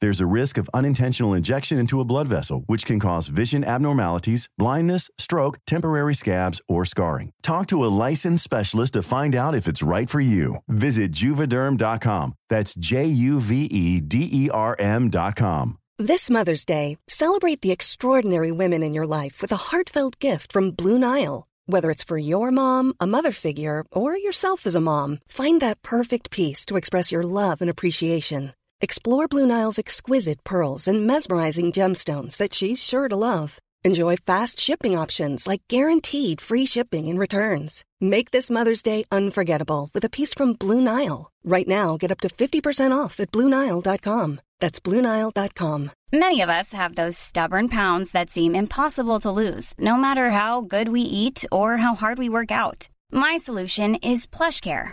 There's a risk of unintentional injection into a blood vessel, which can cause vision abnormalities, blindness, stroke, temporary scabs, or scarring. Talk to a licensed specialist to find out if it's right for you. Visit juvederm.com. That's J U V E D E R M.com. This Mother's Day, celebrate the extraordinary women in your life with a heartfelt gift from Blue Nile. Whether it's for your mom, a mother figure, or yourself as a mom, find that perfect piece to express your love and appreciation. Explore Blue Nile's exquisite pearls and mesmerizing gemstones that she's sure to love. Enjoy fast shipping options like guaranteed free shipping and returns. Make this Mother's Day unforgettable with a piece from Blue Nile. Right now, get up to 50% off at BlueNile.com. That's BlueNile.com. Many of us have those stubborn pounds that seem impossible to lose, no matter how good we eat or how hard we work out. My solution is PlushCare.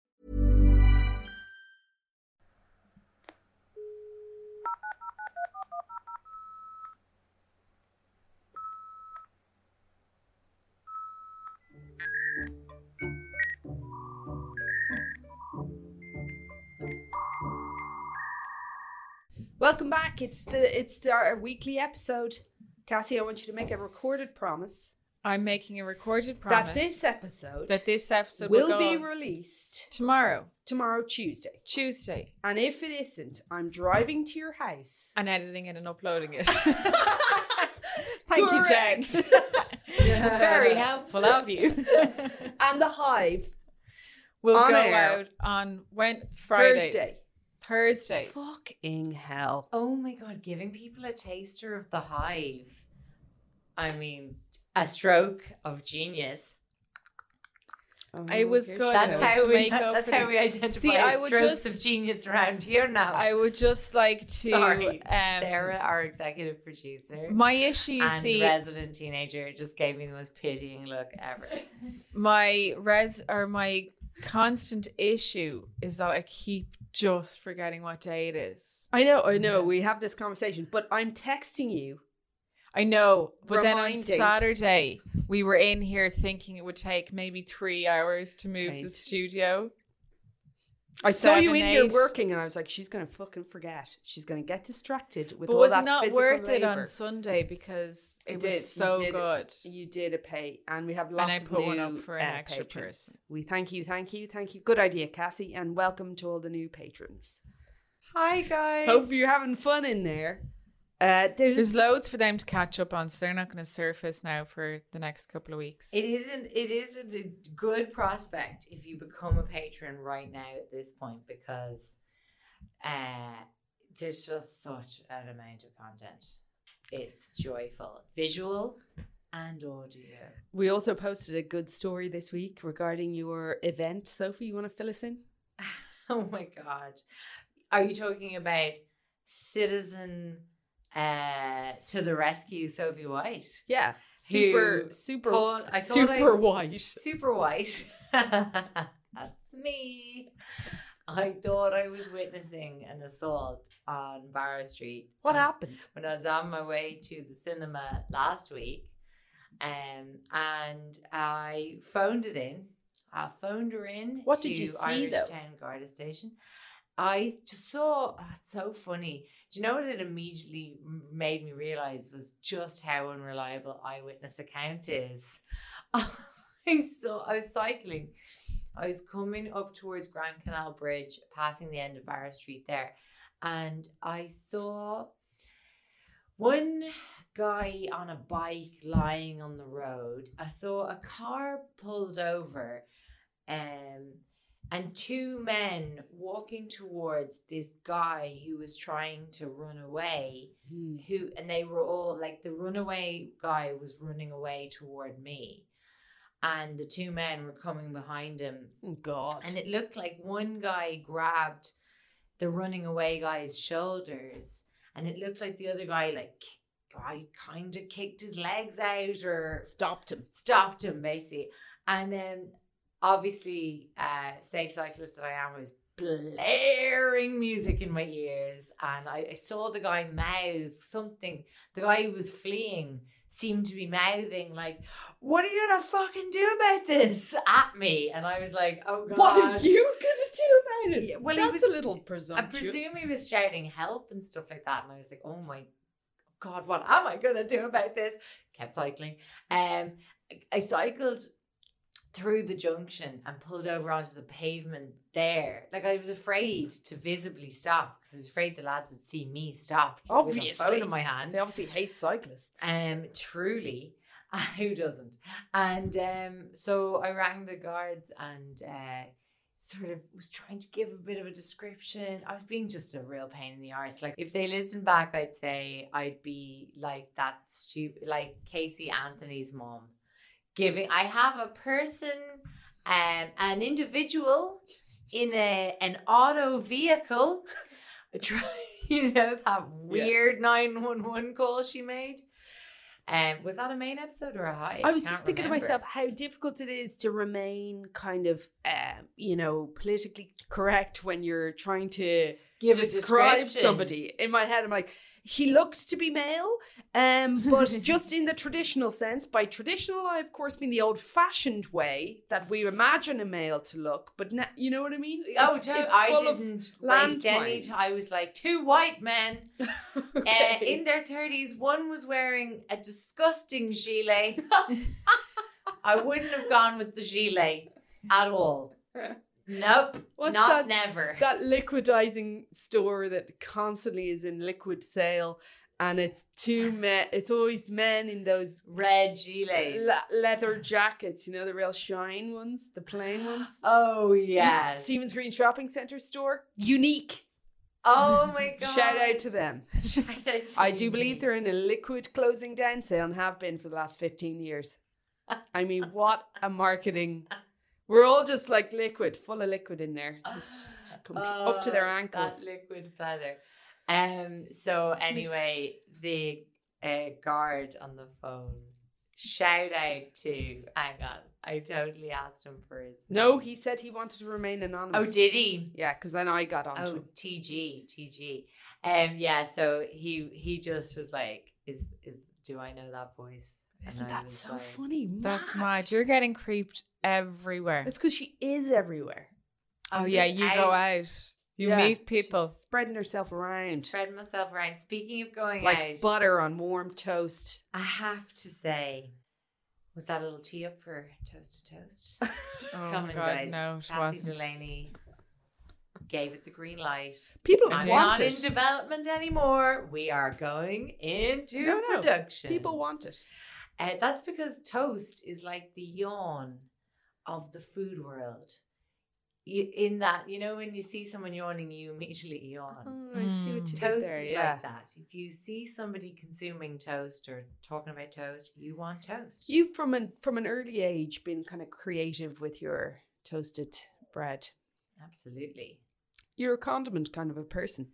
Welcome back. It's the it's the, our weekly episode. Cassie, I want you to make a recorded promise I'm making a recorded promise that this episode that this episode will will, be released tomorrow, tomorrow, Tuesday. Tuesday, And if it isn't, I'm driving to your house. and editing it and uploading it. Thank you, Jack. Correct. Very helpful of you. and the Hive We'll go air. out on when Fridays. Thursday. Thursday. Fucking hell. Oh my god, giving people a taster of the hive. I mean, a stroke of genius. I was Okay. good. That's was how to we make up that's for how we identify See, I would strokes just- of genius around here now. I would just like to. Sorry, um, Sarah, our executive producer. My issue, you and see, resident teenager just gave me the most pitying look ever. my res or my constant issue is that I keep just forgetting what day it is. I know, I know. We have this conversation, but I'm texting you. I know, but then on Saturday we were in here thinking it would take maybe three hours to move Right. the studio. I saw you Seven, in here eight. working, and I was like, she's gonna fucking forget. She's gonna get distracted with But all was that it was not physical worth it on. Sunday because You it did, you was so did good? You did a pay, and we have And lots I of put one new, up for an uh, extra patrons. person. We thank you, thank you, thank you. Good idea, Cassie, and welcome to all the new patrons. Hi guys. Hope you're having fun in there. Uh, there's, There's loads for them to catch up on, so they're not going to surface now for the next couple of weeks. It isn't. It is a good prospect if you become a patron right now at this point because uh, there's just such an amount of content. It's joyful, visual and audio. we also posted a good story this week regarding your event. Sophie, you want to fill us in? Oh my god, are you talking about citizen uh, to the rescue, Sophie White? Yeah, super, super, thought- I thought super I- white. Super white. That's me. I thought I was witnessing an assault on Barrow Street. What when- happened? When I was on my way to the cinema last week. Um, and I phoned it in. I phoned her in What to did you see, Irish though? Town Garda Station. I just saw, oh, it's so funny. Do you know what it immediately made me realize was just how unreliable eyewitness account is? I saw I was cycling. I was coming up towards Grand Canal Bridge, passing the end of Barrow Street there, and I saw one guy on a bike lying on the road. I saw a car pulled over, um, and two men walking towards this guy who was trying to run away. Hmm. Who and they were all like the runaway guy was running away toward me, and the two men were coming behind him. Oh, God. And it looked like one guy grabbed the running away guy's shoulders, and it looked like the other guy, like, I kind of kicked his legs out or stopped him. stopped him, basically. And then, obviously, uh, safe cyclist that I am, was blaring music in my ears, and I, I saw the guy mouth something. The guy who was fleeing seemed to be mouthing like, "What are you gonna fucking do about this?" at me, and I was like, "Oh god, What are you gonna do about it? Yeah, well, he that's was- a little presumptuous. I presume he was shouting help and stuff like that, and I was like, "Oh my god, what am I gonna do about this?" Kept cycling. Um, I cycled through the junction and pulled over onto the pavement there. Like I was afraid to visibly stop because I was afraid the lads would see me stop with a Obviously. phone in my hand. They obviously hate cyclists. Um, truly, who doesn't? And um, so I rang the guards and uh, sort of was trying to give a bit of a description. I was being just a real pain in the arse. Like if they listened back, I'd say I'd be like that stupid, like Casey Anthony's mom, giving. I have a person, um, an individual in a an auto vehicle. Try, you know that weird nine one one call she made. Um, was that a main episode or a high? I was just thinking remember. to myself how difficult it is to remain kind of, um, you know, politically correct when you're trying to Give a describe somebody. In my head, I'm like, he looked to be male, um, but just in the traditional sense. By traditional, I of course mean the old-fashioned way that we imagine a male to look. But na- you know what I mean? Oh, It's- it's I didn't waste any. I was like, two white men uh, in their 30s. One was wearing a disgusting gilet. I wouldn't have gone with the gilet at all. Nope. What's not that- never. that liquidizing store that constantly is in liquid sale and it's two men it's always men in those Red gilet. le- leather jackets you know the real shine ones the plain ones Oh, yes. stevens green shopping center store unique Oh, my God. shout out to them Shout out to i do believe they're in a liquid closing down sale and have been for the last 15 years i mean what a marketing we're all just like liquid full of liquid in there just, just com- up to their Oh, ankles That liquid pleather. Um. So anyway, the uh, guard on the phone. Shout out to. Hang on, I totally asked him for his. No, he said he wanted to remain anonymous. Oh, did he? Yeah, because then I got onto Oh, him. TG, TG. Um. Yeah. So he he just was like, "Is is do I know that voice?" And Isn't that so like, funny? That's mad. You're getting creeped everywhere. It's because she is everywhere. oh I'm yeah, just you go out. You Yeah, meet she's people. spreading herself around Spreading myself around. Speaking of going like out, butter on warm toast. I have to say, was that a little tee up for toast to toast? Oh Coming, God, guys. no, it Kathy wasn't. Delaney gave it the green light. People want not in development anymore. We are going into No, no. production. People want it. Uh, that's because toast is like the yawn of the food world. You, in that, you know, when you see someone yawning, you immediately yawn. Oh, I see what you Toast there. is Yeah. like that. If you see somebody consuming toast or talking about toast, you want toast. You've from an from an early age been kind of creative with your toasted bread. Absolutely. You're a condiment kind of a person.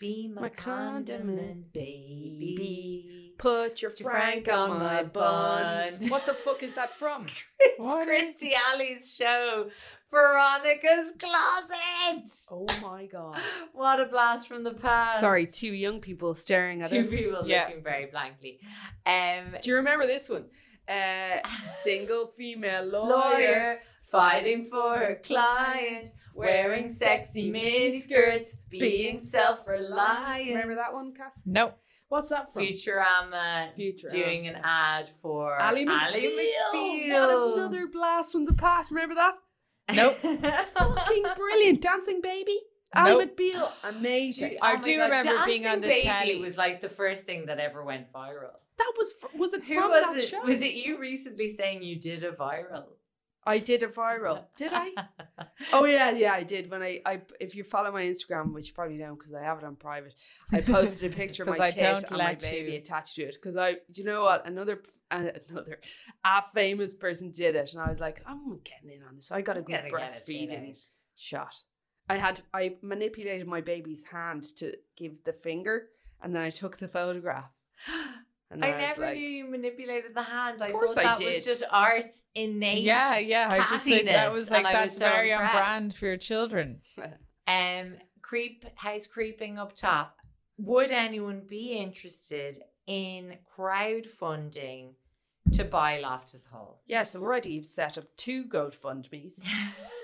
Be my, My condiment, condiment baby. Put your your frank on my bun. What the fuck is that from? It's What is- Kirstie Alley's show, Veronica's Closet. Oh my god. What a blast from the past. Sorry, two young people staring at two us. people Yeah. looking very blankly. Um, Do you remember this one? Uh, single female lawyer, lawyer fighting for her client, wearing sexy mini skirts, being self-reliant. Remember that one, Cass? No. What's that from? Futurama, Futurama. doing an ad for Ally McBeal. What another blast from the past. Remember that? Nope. Fucking brilliant. Dancing Baby. Ally Nope. McBeal. Amazing. Oh I Oh my do God, remember being on the Baby telly. was like the first thing that ever went viral. That was, fr- was it Who from was that it? show? Was it you recently saying you did a viral? I did a viral. Did I? Oh yeah, yeah, I did. When I, I if you follow my Instagram, which you probably don't because I have it on private, I posted a picture of my I tit and my baby you. attached to it. Because I, you know what? Another, uh, another, a famous person did it, and I was like, I'm getting in on this. I got a good gonna get it, breastfeeding shot. I had I manipulated my baby's hand to give the finger, and then I took the photograph. And I then was never like, knew you manipulated the hand. I course thought I that was just art innate. Yeah, yeah. I just think that was like that's was so very on brand for your children. Um, creep house creeping up top. Would anyone be interested in crowdfunding to buy Loftus Hall? Yes, I've already you've set up two GoFundMe's.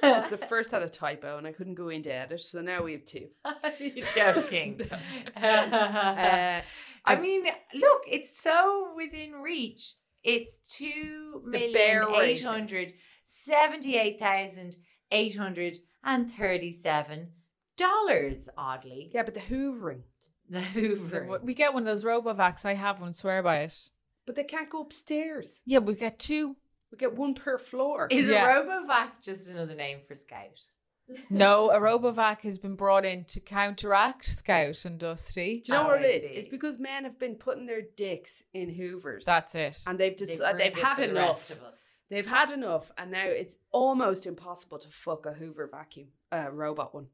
It's the first had a typo, and I couldn't go into edit, so now we have two. You're joking. Uh, I I've- mean, look, it's so within reach. It's two million bare eight rating. hundred seventy-eight thousand eight hundred and thirty-seven dollars. Oddly, yeah, but the hoovering, the Hoover. We get one of those RoboVacs. I have one. Swear by it. but they can't go upstairs. Yeah, we get two. We get one per floor. Is Yeah. a RoboVac just another name for Scout? No, a RoboVac has been brought in to counteract Scout and Dusty. Do you know Oh, what I it is? see. It's because men have been putting their dicks in hoovers. That's it. and they've just They've uh, they've ruined it had for the enough. rest of us. They've had enough, and now it's almost impossible to fuck a Hoover vacuum, uh, robot one.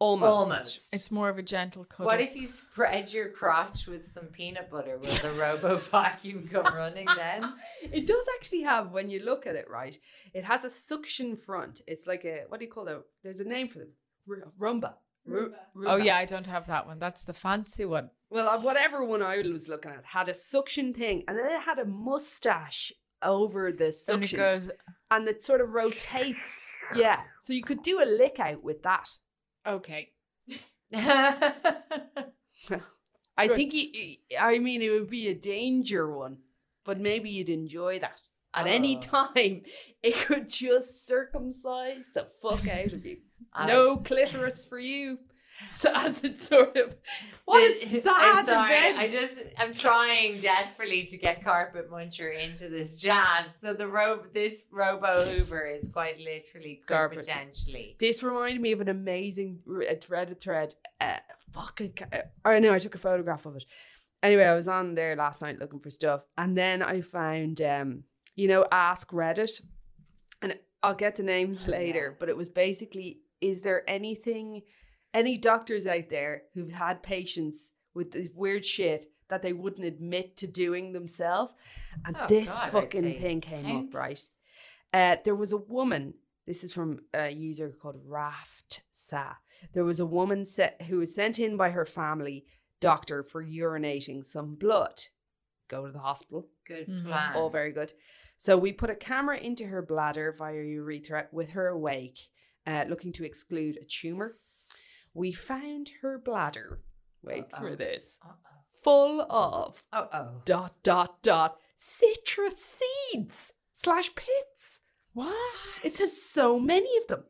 Almost. Almost. It's more of a gentle cut. What if you spread your crotch with some peanut butter? Will the robo vacuum come running then? It does actually have, when you look at it, right? It has a suction front. It's like a what do you call that? There's a name for them. R- Roomba. Ru- Oh yeah, I don't have that one. That's the fancy one. Well, uh, whatever one I was looking at had a suction thing, and then it had a mustache over the And it suction, goes. and it sort of rotates. Yeah, so you could do a lick out with that. Okay. I Good. think you, I mean, it would be a danger one, but maybe you'd enjoy that. At any Oh. time, it could just circumcise the fuck out of you. No clitoris for you. So as it sort of, what a sad I'm sorry, event. I just I'm trying desperately to get carpet muncher into this chat. So the ro- this robo Hoover is quite literally Carpet. potentially. This reminded me of an amazing Reddit thread. Uh, fucking, ca- I know I took a photograph of it. Anyway, I was on there last night looking for stuff, and then I found, um, you know, Ask Reddit, and I'll get the name Oh, later. yeah. But it was basically, is there anything, any doctors out there who've had patients with this weird shit that they wouldn't admit to doing themselves? And Oh, this God, fucking thing came countless. up, right? Uh, there was a woman. This is from a user called Raft Sa. There was a woman set, who was sent in by her family doctor for urinating some blood. Go to the hospital. Good Mhm. plan. All very good. So we put a camera into her bladder via urethra with her awake, uh, looking to exclude a tumor. We found her bladder. Wait for Uh-oh. this. Uh-oh. Full of Uh-oh. dot dot dot citrus seeds slash pits. What? It has so many of them.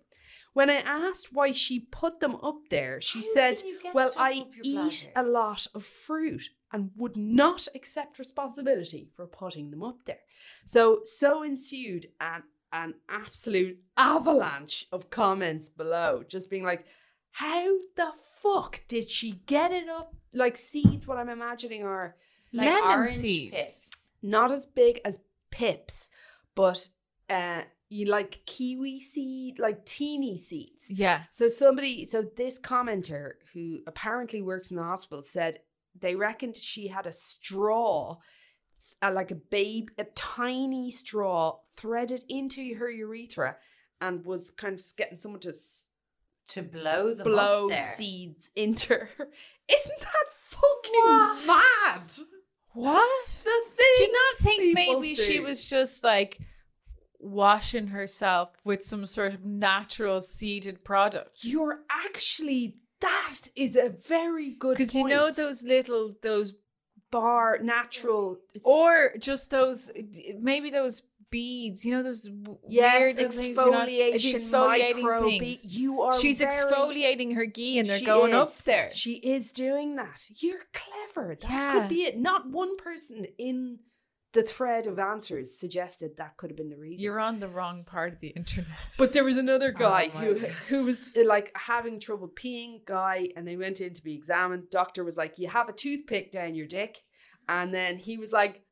When I asked why she put them up there, she How said, can you get Well, I eat bladder?" a lot of fruit and would not accept responsibility for putting them up there. So, so ensued an, an absolute avalanche of comments below, just being like, How the fuck did she get it up? Like seeds, what I'm imagining are Like Lemon orange seeds. pips. not as big as pips, but uh you like kiwi seed, like teeny seeds. Yeah. So somebody, so this commenter who apparently works in the hospital said they reckoned she had a straw, uh, like a babe, a tiny straw threaded into her urethra, and was kind of getting someone to s- To blow them blow seeds into her. Isn't that fucking mad? What? The thing. Do you not think maybe she was just like washing herself with some sort of natural seeded product? You're actually that is a very good Because you know those little those bar natural. Or just those, maybe those beads, you know, those w- yes, weird things. you're not- the exfoliation, exfoliating micro things. You are. She's very- exfoliating her gi and they're going up there. She is doing that. You're clever. That Yeah. could be it. Not one person in the thread of answers suggested that could have been the reason. You're on the wrong part of the internet. But there was another guy Oh who God. who was uh, like having trouble peeing. Guy, and they went in to be examined. Doctor was like, "You have a toothpick down your dick," and then he was like,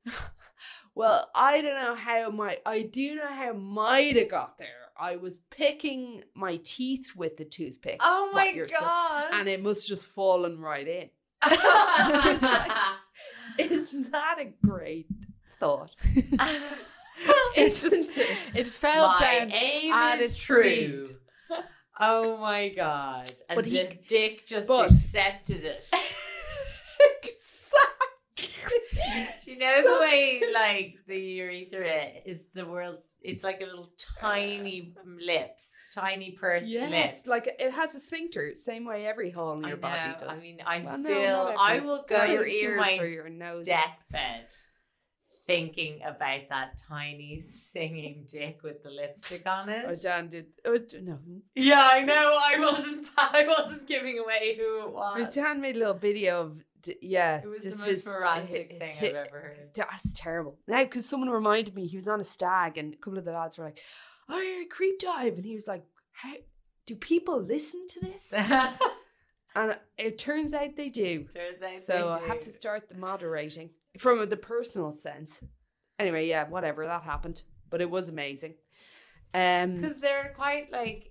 "Well, I don't know how my I do know how might have got there. I was picking my teeth with the toothpick. Oh my god! and it must have just fallen right in. Isn't that a great thought? It's just, it? it fell My down aim at is true. speed. Oh my god! And But the he- dick just but- accepted it. You know the way like the urethra is the world? It's like a little tiny lips, tiny pursed Yes, lips. like it has a sphincter, same way every hole in your body does. I mean, I Well, still, not I will go your to ears my or your nose. deathbed thinking about that tiny singing dick with the lipstick on it. Oh, Dan did. Oh, no. Yeah, I know. I wasn't. I wasn't giving away who it But was. Dan made a little video of. D- Yeah, It was the most is- romantic t- thing t- I've ever heard. That's terrible. Now, because someone reminded me, he was on a stag, and a couple of the lads were like, "Oh, you're a creep dive," and he was like, "How do people listen to this?" And it turns out they do. Turns out So I have to start the moderating from the personal sense. Anyway, yeah, whatever that happened, but it was amazing. Um, because they're quite like,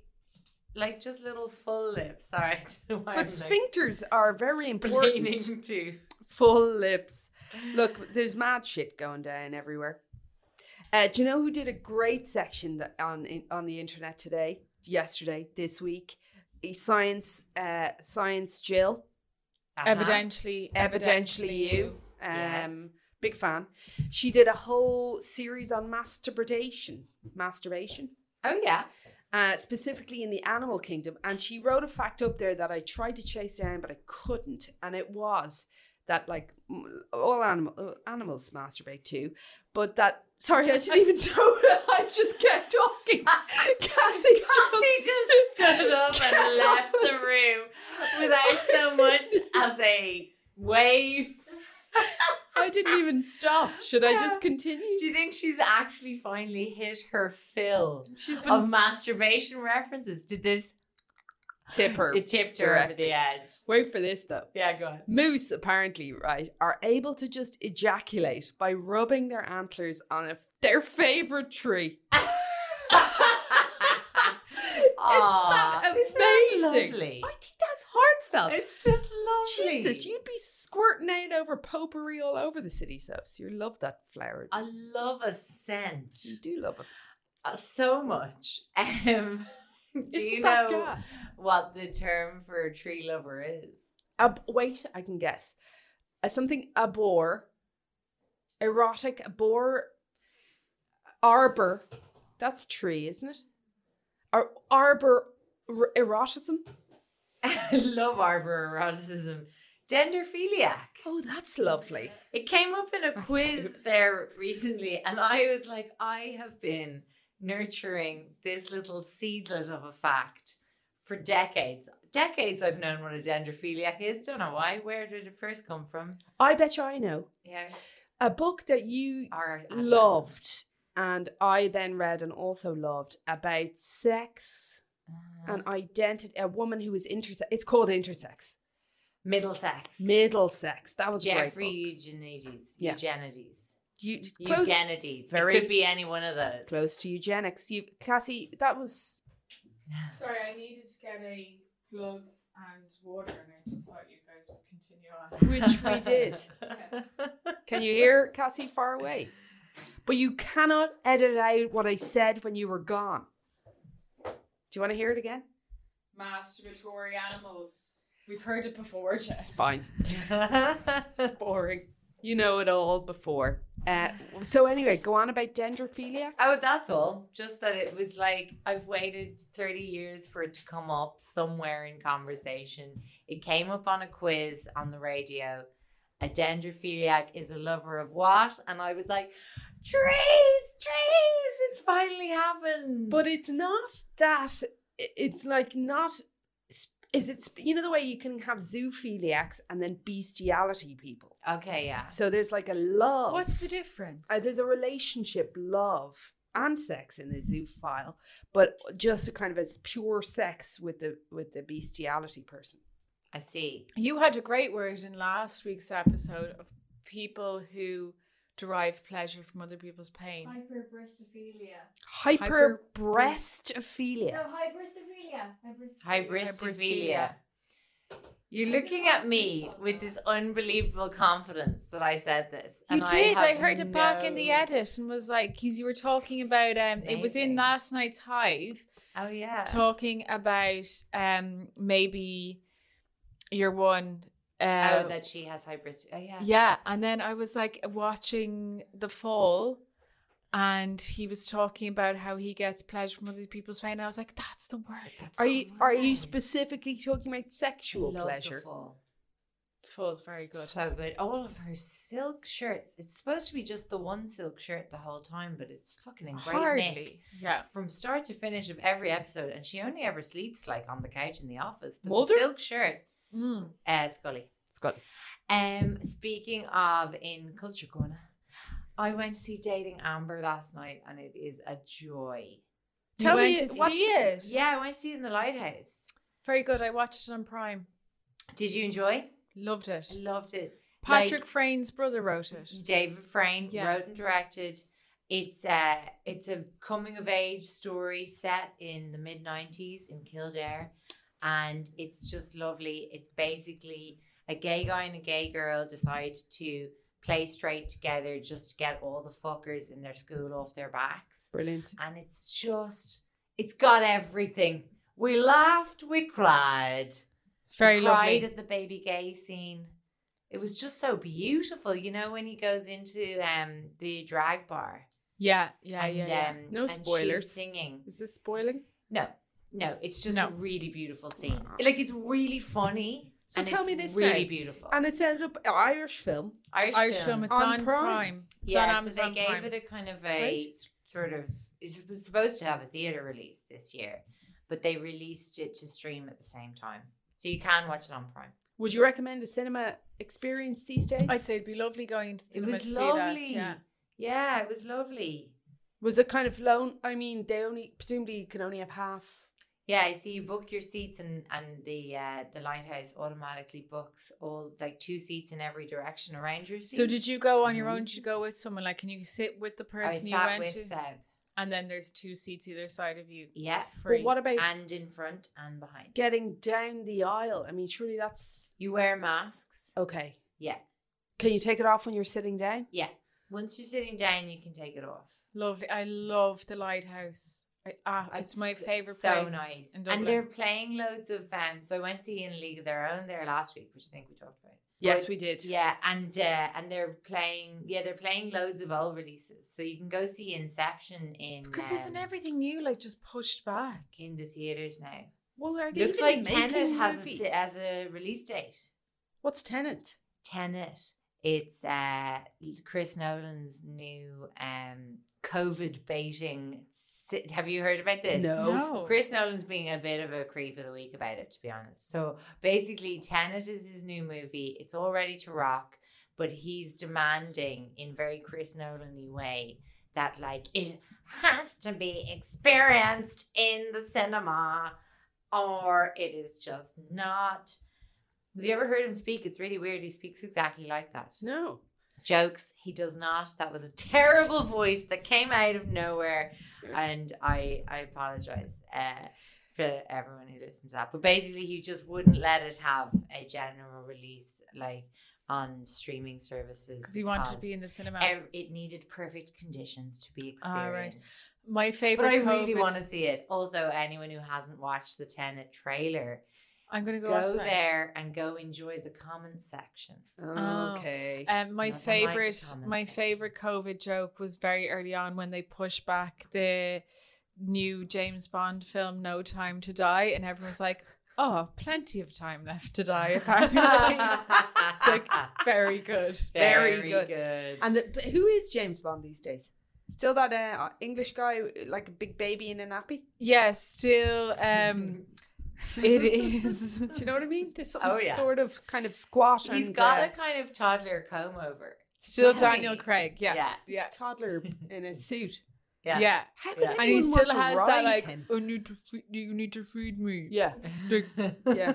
like just little full lips. Sorry, I don't know why but I'm, like, sphincters are very important. explaining to. Full lips. Look, there's mad shit going down everywhere. Uh, do you know who did a great section that on in, on the internet today, yesterday, this week? A science, uh, science Jill, Uh-huh. Evidently, evidently you. Um, Yes. big fan. She did a whole series on masturbation, masturbation, Oh yeah. Uh, specifically in the animal kingdom. And she wrote a fact up there that I tried to chase down, but I couldn't. And it was that like all animal uh, animals masturbate too, but that sorry, I didn't even know. I just kept talking. Cassie, Cassie just stood up and left the room without so much as a wave. I didn't even stop. Should I just continue? Do you think she's actually finally hit her fill She's of been masturbation references? Did this tip her. it tipped her over the edge? Wait for this though. Yeah, go on. Moose, apparently, right, are able to just ejaculate by rubbing their antlers on a, their favorite tree. Aw, that isn't that amazing? lovely? I think that's heartfelt. It's just lovely. Jesus, you'd be squirting out over potpourri all over the city, Subs. You love that flower. I love a scent You do love it. uh, so much. Um, do you know gas? what the term for a tree lover is? Ab- wait, I can guess. Uh, something abor, erotic abor, arbor. That's tree, isn't it? Ar- arbor r- eroticism. I love arbor eroticism. Dendrophiliac. Oh, that's lovely. It came up in a quiz there recently, and I was like, I have been nurturing this little seedlet of a fact for decades. Decades I've known what a dendrophiliac is. Don't know why. Where did it first come from? I bet you I know Yeah. a book that you Our loved, and I then read and also loved about sex Uh, and identity. A woman who is intersex. It's called intersex. Middlesex. Middlesex. That was a great Jeffrey. Eugenides. Yeah. Eugenides. You, close, Eugenides. very it could be any one of those. close to eugenics. You, Cassie, that was Sorry, I needed to get a plug and water, and I just thought you guys would continue on. which we did. Can you hear Cassie far away? But you cannot edit out what I said when you were gone. Do you want to hear it again? Masturbatory animals. We've heard it before, Jen. Fine. Boring. You know it all before. Uh, so anyway, go on about dendrophilia. Oh, that's all. Just that it was like I've waited 30 years for it to come up somewhere in conversation. It came up on a quiz on the radio A dendrophiliac is a lover of what? And I was like, trees, trees, it's finally happened. But it's not that. It's like not. Is it? sp- You know the way you can have zoophiliacs and then bestiality people. okay, yeah. So there's like a love. What's the difference? Uh, there's a relationship, love, and sex in the zoophile, but just a kind of as pure sex with the with the bestiality person. I see. You had a great word in last week's episode of people who derive pleasure from other people's pain. Hyperbristophilia. Hyper Hyper- breastophilia. No, hybristophilia. Hybristophilia. You're looking at me with this unbelievable confidence that I said this. You and did. I, have heard it back in the edit and was like, because you were talking about um, it was in last night's hive, Oh yeah. talking about um maybe your one. Uh, oh, that she has hybrist. Oh yeah. Yeah, and then I was like watching The Fall, and he was talking about how he gets pleasure from other people's pain. And I was like, "That's the word." That's Are you I'm are you specifically talking about sexual Love the pleasure? fall. The Fall is very good. So good. All of her silk shirts. It's supposed to be just the one silk shirt the whole time, but it's fucking in great nick. Hardly, yeah. From start to finish of every episode, and she only ever sleeps like on the couch in the office. But Mulder? the silk shirt, Mm. uh, Scully. Scott. Um, speaking of in culture corner, I went to see Dating Amber last night, and it is a joy. You Tell went me to see it. Yeah, I went to see it in the lighthouse. very good. I watched it on Prime. Did you enjoy? Loved it. I loved it. Patrick Like, Freyne's brother wrote it. David Freyne Yeah. wrote and directed. It's a it's a coming of age story set in the mid nineties in Kildare, and it's just lovely. It's basically a gay guy and a gay girl decide to play straight together just to get all the fuckers in their school off their backs, Brilliant. and it's just it's got everything. We laughed, we cried. Very We cried lovely. at the baby gay scene. It was just so beautiful, you know, when he goes into um the drag bar. Yeah, yeah, and, yeah, yeah. Um, No spoilers. singing. Is this spoiling? No, no, it's just No. a really beautiful scene. Like it's really funny. So and tell it's me this really now. beautiful. And it's ended up Irish film. Irish, Irish film. film. It's On on, Prime. Prime. It's yeah, on so they gave Prime. it a kind of a Right. sort of. It was supposed to have a theater release this year, but they released it to stream at the same time, so you can watch it on Prime. Would you recommend a cinema experience these days? I'd say it'd be lovely going into the cinema. It was to see lovely. that. Yeah. Yeah, it was lovely. Was it kind of lone? I mean, they only presumably you can only have half. Yeah, I see you book your seats and and the uh, the lighthouse automatically books all like two seats in every direction around your seat. So did you go on your own? Did you go with someone? Like, can you sit with the Mm-hmm. I person you sat went with to? Seb. And then there's two seats either side of you. Yeah, Free. But what about and in front and behind. getting down the aisle? I mean, surely that's You wear masks. okay. Yeah, Can you take it off when you're sitting down? yeah. Once you're sitting down, you can take it off. Lovely. I love the lighthouse. Ah, it's my favorite so place. So nice. And they're playing loads of um. So I went to see in League of Their Own there last week, which I think we talked about. Yes, But- we did. Yeah, and uh, and they're playing. Yeah, they're playing loads of old releases. So you can go see Inception in because isn't um, everything new like just pushed back? in the theaters now. Well, are they Looks like Tenet has a, has a release date. What's Tenant? Tenet. It's uh, Chris Nolan's new um, COVID baiting. Si- Have you heard about this? No. Chris Nolan's being a bit of a creep of the week about it, to be honest. So basically, Tenet is his new movie. It's all ready to rock, but he's demanding in very Chris Nolan-y way that like it has to be experienced in the cinema, or it is just not. Have you ever heard him speak? It's really weird. He speaks exactly like that. No. Jokes, he does not. That was a terrible voice that came out of nowhere, and I I apologize uh, for everyone who listened to that. But basically, he just wouldn't let it have a general release like on streaming services Because he wanted to be in the cinema. ev- it needed perfect conditions to be Ah, right. experienced. my favourite. But favorite. I really want to see it. Also, anyone who hasn't watched the Tenet trailer, I'm gonna go, go, watch that. there and go enjoy the comment section. Oh. Okay. Um, my Nothing like the favorite, comment my section. favorite COVID joke was very early on when they pushed back the new James Bond film, No Time to Die, and everyone was like, "Oh, plenty of time left to die." Apparently, It's like very good. Very good. good. And the, but who is James Bond these days? Still that uh, English guy, like a big baby in a nappy? Yes, still um it is Do you know what I mean? There's something Oh, yeah. sort of kind of squat He's and got uh, a kind of toddler comb over. still Funny. Daniel Craig. Yeah. Yeah. Yeah. toddler in a suit. Yeah. Yeah. How could Yeah. And he anyone still want to has that like him? I need to feed, you need to feed me. Yeah, Like, yeah.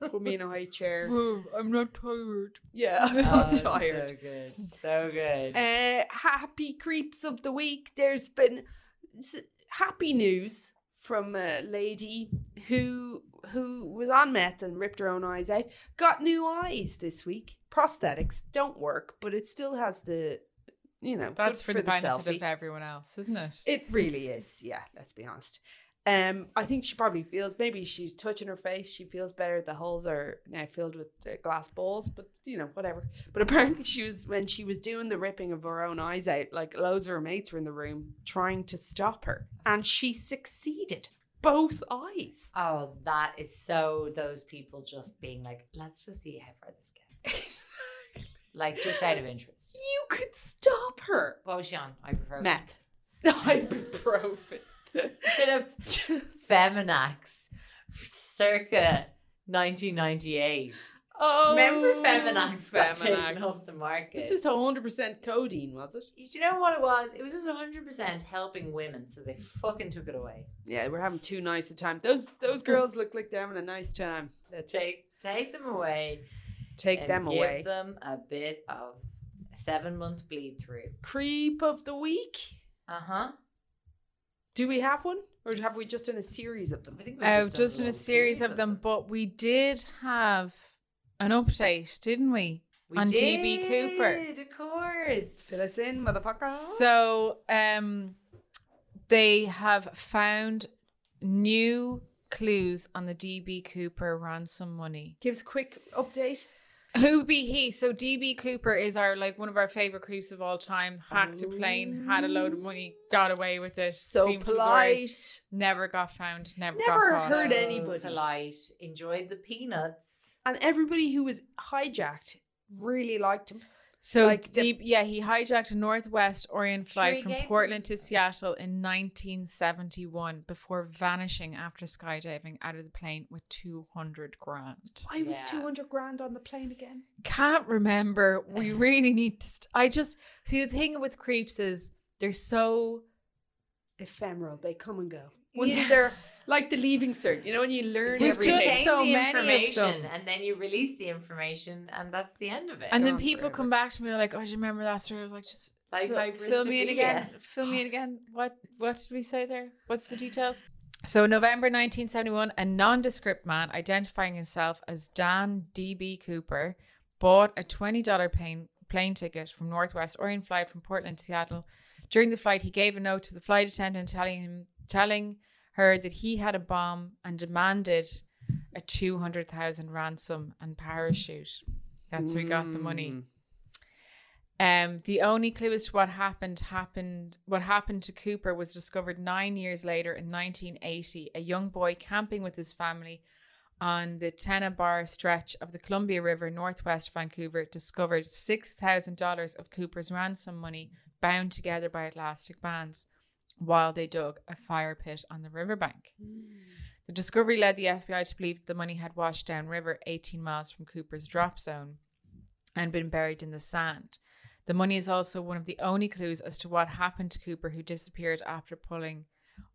Put me in a high chair. "Oh, I'm not tired. Yeah, I'm Oh, not So good. So good. Uh, happy creeps of the week. There's been happy news from a lady who who was on meth and ripped her own eyes out. Got new eyes this week. Prosthetics don't work, but it still has the, you know, That's for, the benefit selfie. of everyone else, isn't it? It really is. Yeah, let's be honest. Um, I think she probably feels maybe she's touching her face. She feels better. The holes are now filled with uh, glass balls, but you know whatever. But apparently she was when she was doing the ripping of her own eyes out. Like loads of her mates were in the room trying to stop her, and she succeeded. Both eyes. Oh, that is so those people just being like, let's just see how far this gets. Like just out of interest. you could stop her. What was she on? Ibuprofen. Meth. Ibuprofen. Bit of Feminax circa 1998. Oh, Remember Feminax got Feminax. taken off the market? It's just hundred percent codeine, was it? Do you know what it was? It was just 100% helping women, so they fucking took it away. Yeah, we're having too nice a time. Those those girls look like they're having a nice time. Let's Take take them away. take them give away. Give them a bit of seven month bleed through. Creep of the week. Uh huh. Do we have one, or have we just done a series of them? I think we've Oh, just, just done in a series of them, but we did have an update, didn't we? We on did, DB Cooper. of course. Fill us in, motherfucker. So, um, they have found new clues on the DB Cooper ransom money. Give us a quick update. Who be he? So DB Cooper is our like one of our favorite creeps of all time. Hacked a plane, had a load of money, got away with it. So seemed to polite. Never got found. Never, Never got caught. heard anybody. polite. Enjoyed the peanuts. And everybody who was hijacked really liked him. So Like the- deep, yeah, he hijacked a Northwest Orient flight he from gave them- Portland to Seattle in 1971 before vanishing after skydiving out of the plane with 200 grand. Why was 200 grand on the plane again? Can't remember. We really need to. St- I just see the thing with creeps is they're so. Ephemeral. They come and go. Once Yes. they're like the leaving cert, you know, when you learn We've everything. just Retain so the many of information, them. and then you release the information, and that's the end of it. And then oh, people forever. come back to me like, "Oh, do you remember that story?" I was like, "Just Like fill, fill me in again. Bristophilia. Fill me in again. What What did we say there? What's the details?" So, November 1971, a nondescript man identifying himself as Dan D.B. Cooper bought a $20 plane, plane ticket from Northwest Orient flight from Portland to Seattle. During the flight, he gave a note to the flight attendant telling him, telling her that he had a bomb and demanded a 200,000 ransom and parachute. That's where he got the money. Mm. Um, the only clue as to what happened happened what happened to Cooper was discovered nine years later in 1980. A young boy camping with his family on the Tena Bar stretch of the Columbia River, northwest Vancouver, discovered six thousand dollars of Cooper's ransom money bound together by elastic bands while they dug a fire pit on the riverbank. Mm. The discovery led the FBI to believe the money had washed downriver 18 miles from Cooper's drop zone and been buried in the sand. The money is also one of the only clues as to what happened to Cooper, who disappeared after pulling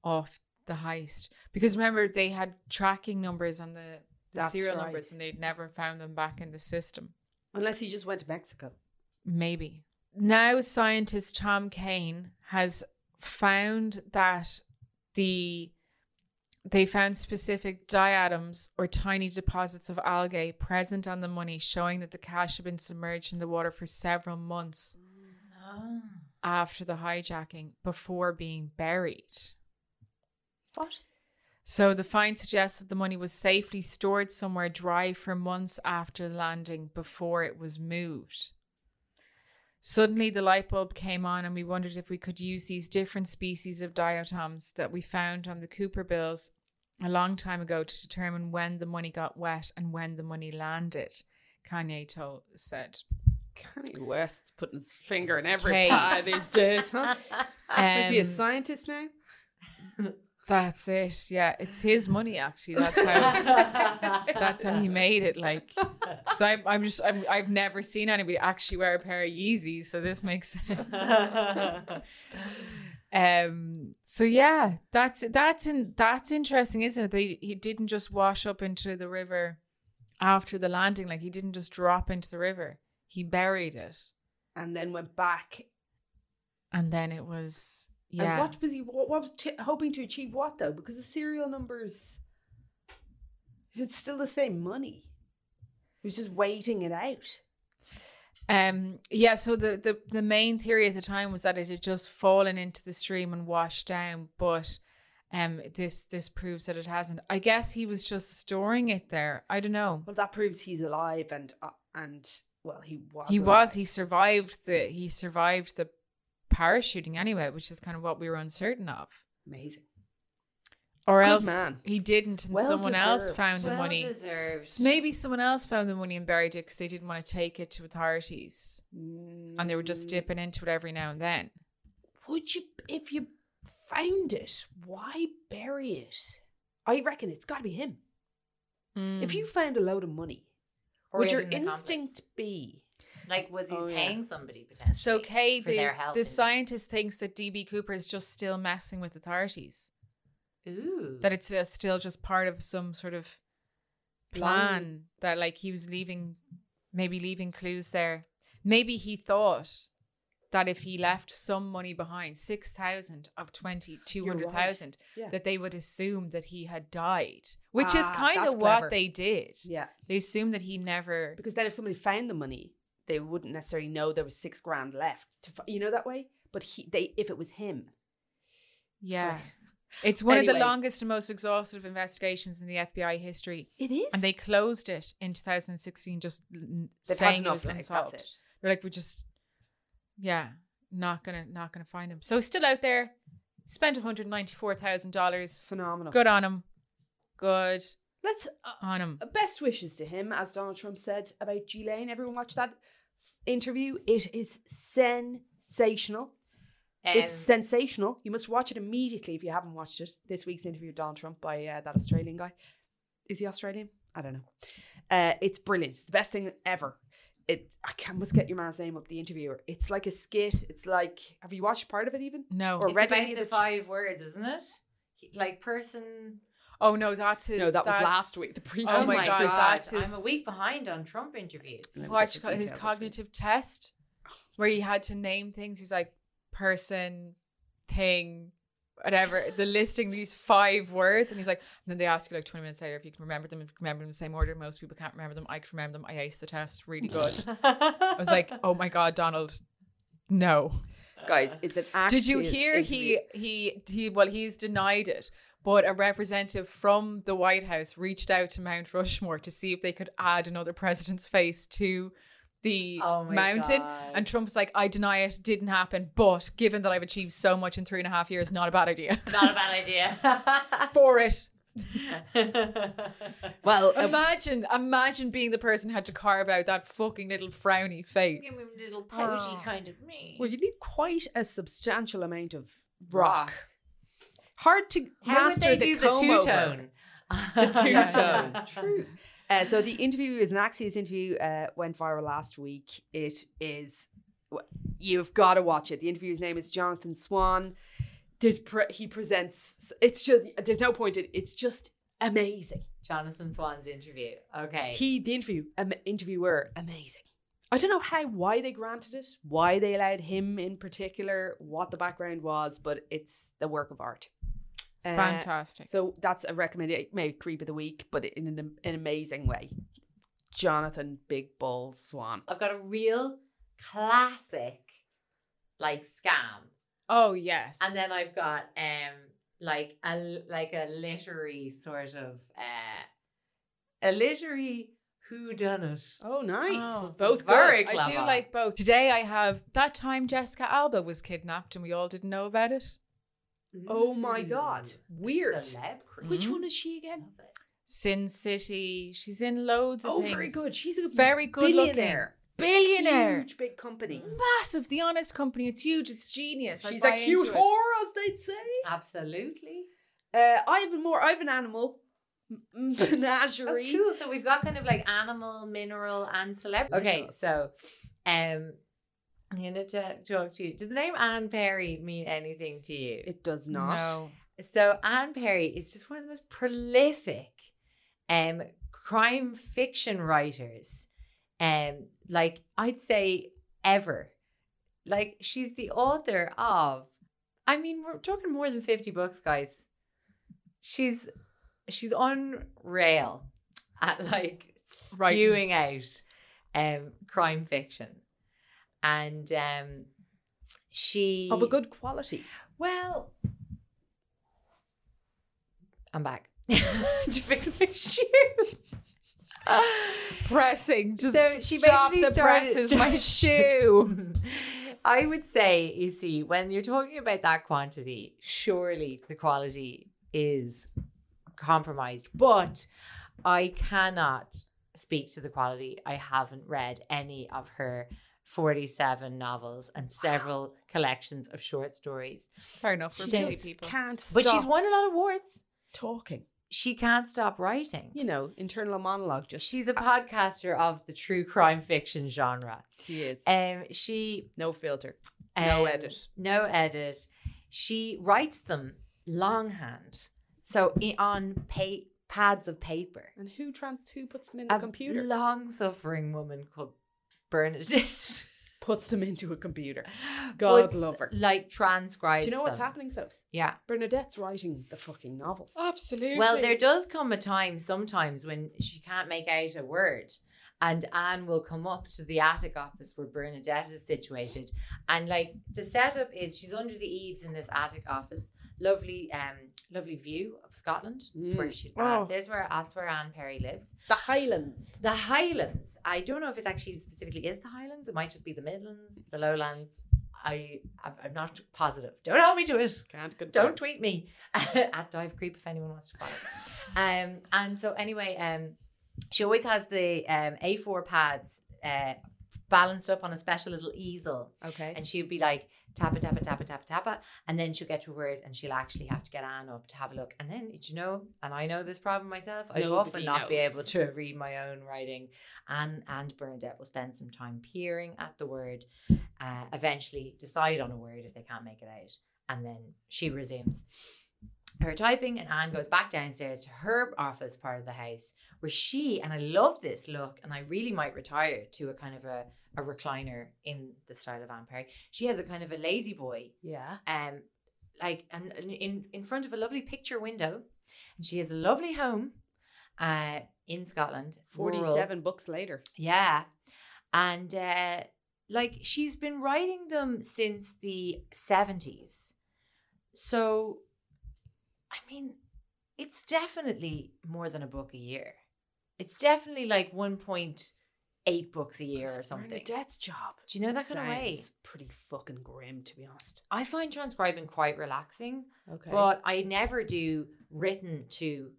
off the heist. Because remember, they had tracking numbers on the, the That's serial right. numbers and they'd never found them back in the system. Unless he just went to Mexico. Maybe. Now, scientist Tom Kane has found that the they found specific diatoms or tiny deposits of algae present on the money, showing that the cash had been submerged in the water for several months Ah. after the hijacking before being buried. What? So the find suggests that the money was safely stored somewhere dry for months after landing before it was moved. Suddenly, the light bulb came on, and we wondered if we could use these different species of diatoms that we found on the Cooper bills a long time ago to determine when the money got wet and when the money landed. Kanye told said. Kanye West putting his finger in every Okay. pie these days, huh? Is he a Um, scientist now? That's it. Yeah, it's his money actually. That's how that's how he made it. Like, so I'm, I'm just I'm, I've never seen anybody actually wear a pair of Yeezys, so this makes sense. Um. So yeah, that's that's in that's interesting, isn't it? They he didn't just wash up into the river after the landing. Like he didn't just drop into the river. He buried it, And then went back. and then it was And yeah. what was he? What, what was t- hoping to achieve? What though? Because the serial numbers, it's still the same money. He was just waiting it out. Um. Yeah. So the the the main theory at the time was that it had just fallen into the stream and washed down, but. Um, this this proves that it hasn't. I guess he was just storing it there. I don't know. Well, that proves he's alive and uh, and well, he was. he alive. was he survived the he survived the parachuting anyway which is kind of what we were uncertain of amazing. Or Good else man. he didn't and Well someone else deserved. found the well money deserved. Maybe someone else found the money and buried it because they didn't want to take it to authorities and they were just Mm, dipping into it every now and then Would you, if you found it, why bury it? I reckon it's got to be him. If Mm. you found a load of money, Or would your hid in the instinct be? Like, was he Oh, yeah. paying somebody potentially? so Kay, for the, their help the in- scientist thinks that DB Cooper is just still messing with authorities Ooh. that it's uh, still just part of some sort of plan that like he was leaving maybe leaving clues there maybe he thought that if he left some money behind 6000 of 20 200,000 Yeah. that they would assume that he had died which is Ah, kind of what clever. they did Yeah. they assumed that he never Because then if somebody found the money, they wouldn't necessarily know there was six grand left. To, you know that way? But he, they, if it was him, yeah Sorry. It's one of the longest and most exhaustive investigations in the FBI history it is. and they closed it in 2016 just They've saying it was like, unsolved it. They're like, we're just, yeah, not gonna, not gonna find him. So he's still out there. Spent one hundred ninety-four thousand dollars. phenomenal. Good on him. Good Let's uh, on him. best wishes to him, as Donald Trump said about Ghislaine. Everyone watch that interview. It is sensational. It's Um, sensational. You must watch it immediately if you haven't watched it. This week's interview with Donald Trump by uh, that Australian guy. Is he Australian? I don't know. Uh, it's brilliant. It's the best thing ever. It. I can't must get your man's name up. The interviewer. It's like a skit. It's like. Have you watched part of it even? No. Or it's read about any the the- five words, isn't it? Like person. Oh no, that's his. no, that was last week. The previous. Oh my God, that's I'm a week behind on Trump interviews. Let me What get you the call it, his details up for you. cognitive test, where he had to name things. He's like person, thing, whatever. the listing these five words, and he's like, and then they ask you like twenty minutes later if you can remember them. If you can remember them in the same order, most people can't remember them. I can remember them. I aced the test. Really good. I was like, oh my god, Donald, no. Guys, it's an act. Did you hear he he he well he's denied it, but a representative from the White House reached out to Mount Rushmore to see if they could add another president's face to the Oh mountain. God. And Trump's like, I deny it, didn't happen. But given that I've achieved so much in three and a half years, not a bad idea. Not a bad idea. For it. Well, uh, Imagine, imagine being the person who had to carve out that fucking little frowny face. Give him a little pouty Oh. kind of me. well, you need quite a substantial amount of rock. Hard to How would master they do the comb two over. tone? The two tone. True. Uh, so the interview is an Axios interview. Uh, went viral last week. It is. You've got to watch it. The interviewer's name is Jonathan Swan. There's pre- he presents. It's just there's no point. In, it's just amazing. Jonathan Swan's interview. Okay. He the interview um, interviewer amazing. I don't know how why they granted it, why they allowed him in particular, what the background was, but it's the work of art. Uh, Fantastic. So that's a recommendation, maybe creep of the week, but in an, an amazing way. Jonathan Big Balls Swan. I've got a real classic like scam. Oh yes. And then I've got um like a like a literary sort of uh a literary who done it. Oh, nice. Oh, Both very good. I do like both. Today I have that time Jessica Alba was kidnapped and we all didn't know about it. Oh my God. Weird. Celeb cream. Which Mhm. one is she again? Love it. Sin City. She's in loads of Oh, things. very good. She's a Very good looking. billionaire. Billionaire. Huge big company. Massive. The Honest Company. It's huge. It's genius. I She's buy a cute into it. whore, as they'd say. Absolutely. Uh, I have a more. I have an animal m- Oh, menagerie. cool. So we've got kind of like animal, mineral, and celebrity. Okay, Delicious. so um, I'm going to talk to you. Does the name Anne Perry mean anything to you? It does not. No. So Anne Perry is just one of the most prolific um crime fiction writers. Um, like I'd say ever. Like she's the author of I mean, we're talking more than 50 books, guys. She's she's on rail at like Writing. spewing out um crime fiction. And um she Of a good quality. well, I'm back to fix my shoe. Pressing. Just So she stop the started- presses. My shoe. I would say, you see, when you're talking about that quantity, surely the quality is compromised. But I cannot speak to the quality. I haven't read any of her 47 novels and several collections of short stories. Fair enough. We're She busy just people. Can't. But she's won a lot of awards. talking. She can't stop writing. You know, internal monologue. Just She's a podcaster of the true crime fiction genre. she is. Um, she No filter. No um, edit. No edit. She writes them longhand, so on pa- pads of paper. And who trans? Who puts them in the A computer? long-suffering woman called Bernadette. puts them into a computer. God puts- love her. Like transcribes. Do you know what's them. happening, so Yeah. Bernadette's writing the fucking novels. Absolutely. Well, there does come a time sometimes when she can't make out a word. And Anne will come up to the attic office where Bernadette is situated. And like the setup is she's under the eaves in this attic office. Lovely, um, lovely view of Scotland. That's where Mm. she Oh. uh, there's where that's where Anne Perry lives. The Highlands. The Highlands. I don't know if it actually specifically is the Highlands. It might just be the Midlands, the Lowlands. I I'm I'm not positive. Don't hold me to it Can't confirm. don't tweet me at dive creep if anyone wants to follow um and so anyway um she always has the um a4 pads uh balanced up on a special little easel Okay. and she'd be like tappa tap tappa tap tappa and then she'll get to a word and she'll actually have to get Anne up to have a look. And then you know and I know this problem myself I'd often Nobody not be able to read my own writing. Anne and Bernadette will spend some time peering at the word uh, eventually decide on a word if they can't make it out and then she resumes her typing and Anne goes back downstairs to her office part of the house where she and I love this look and I really might retire to a kind of a, a recliner in the style of Anne Perry. She has a kind of a La-Z-Boy yeah. um like and in in front of a lovely picture window and she has a lovely home uh in Scotland rural. Forty-seven books later. Yeah. And uh like she's been writing them since the 70s. So I mean, it's definitely more than a book a year. It's definitely like 1.8 books a year or something. Bernadette's job. Do you know that kind of way? Sounds Pretty fucking grim, to be honest. I find transcribing quite relaxing, Okay. but I never do written to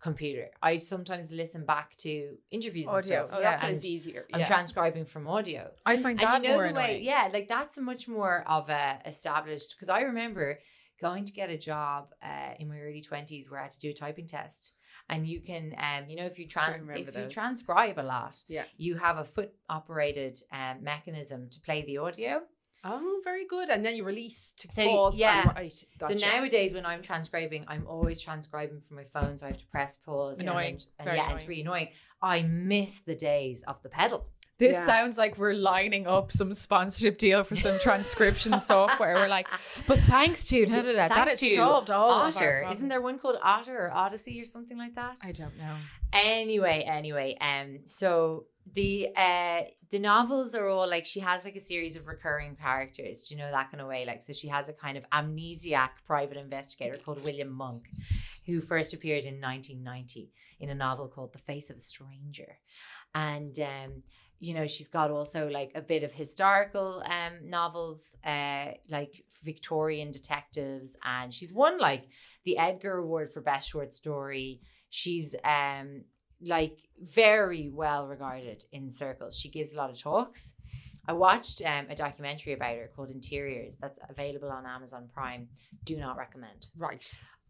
computer. I sometimes listen back to interviews and Audio, stuff. oh, that sounds and easier. I'm yeah. transcribing from audio. I find that and you know more the way, annoying. yeah, like that's much more of a established. Because I remember going to get a job uh, in my early twenties where I had to do a typing test, and you can, um, you know, if you I tran- remember if you transcribe a lot, Yeah. you have a foot operated um, mechanism to play the audio. Oh, very good. And then you release to So, pause. yeah. And. Gotcha. So nowadays, when I'm transcribing, I'm always transcribing from my phone, so I have to press pause. and Annoying. And, Very yeah, it's really annoying. I miss the days of the pedal. This Yeah. sounds like we're lining up some sponsorship deal for some transcription software. We're like, but thanks to da, da, da, that Thanks has to solved all Otter. Isn't there one called Otter or Odyssey or something like that? I don't know. Anyway, anyway, um, so the uh the novels are all like she has like a series of recurring characters. Do you know that kind of way? Like, so she has a kind of amnesiac private investigator called William Monk, who first appeared in 1990 in a novel called The Face of a Stranger, and um, you know, she's got also like a bit of historical um novels, uh, like Victorian detectives, and she's won like the Edgar Award for Best Short Story. She's um like very well regarded in circles. She gives a lot of talks. I watched um, a documentary about her called Interiors that's available on Amazon Prime. Do not recommend. Right.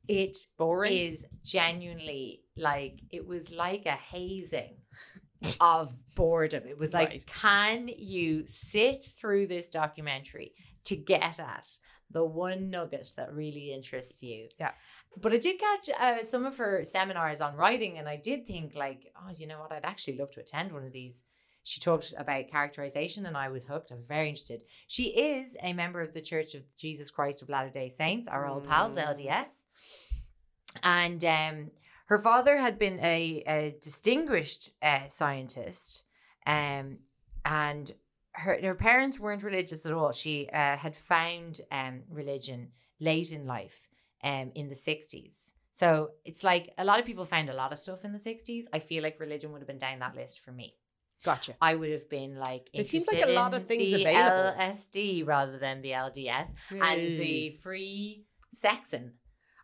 It Boring. is genuinely like it was like a hazing of boredom. It was like, Right. can you sit through this documentary to get at the one nugget that really interests you? Yeah. But I did catch uh, some of her seminars on writing, and I did think, like, oh, you know what? I'd actually love to attend one of these. She talked about characterization, and I was hooked. I was very interested. She is a member of the Church of Jesus Christ of Latter Day Saints, our old pals, Mm. LDS. And um, her father had been a, a distinguished uh, scientist, um, and her her parents weren't religious at all. She uh, had found um, religion late in life, um, in the sixties. So it's like a lot of people found a lot of stuff in the sixties. I feel like religion would have been down that list for me. Gotcha. I would have been like It seems interested like a lot in of things the available. LSD rather than the LDS and the free sexing.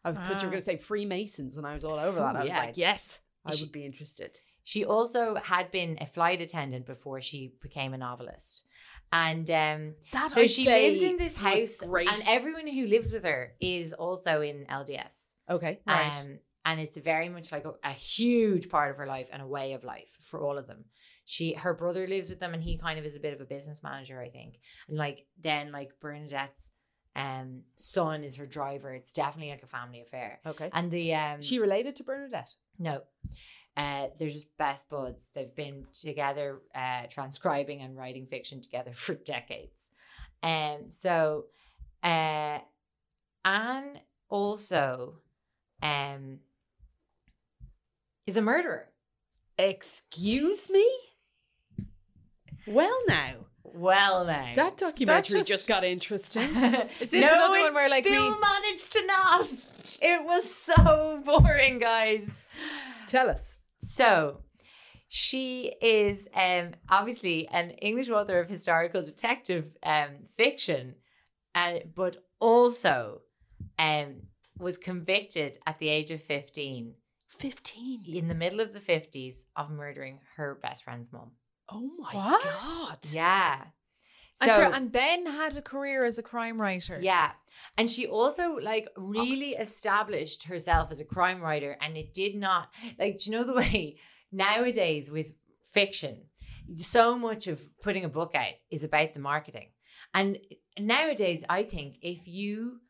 I thought you were Ah. going to say Freemasons, and I was all over that. I was yeah. like, yes, I She- would be interested. She also had been a flight attendant before she became a novelist. And um, so I'd she lives in this house, and everyone who lives with her is also in LDS. Okay, right. Um, and it's very much like a, a huge part of her life and a way of life for all of them. She, her brother lives with them, and he kind of is a bit of a business manager, I think. And like then, like Bernadette's um son is her driver. It's definitely like a family affair. okay. And the um, she related to Bernadette? no. Uh, they're just best buds. They've been together, uh, transcribing and writing fiction together for decades. Um, so, uh, Anne also, um, is a murderer. Excuse me? Well, now Well, now that documentary just- just, got interesting. Is this another one where, like, still we- managed to not? It was so boring, guys. Tell us. So she is um obviously an English author of historical detective um fiction, uh, but also um was convicted at the age of 15 15. in the middle of the 50s of murdering her best friend's mom. Oh my What? god. Yeah. and, so, and then had a career as a crime writer. Yeah. And she also like oh. really established herself as a crime writer and it did not like do you know the way nowadays with fiction so much of putting a book out is about the marketing. And nowadays I think if you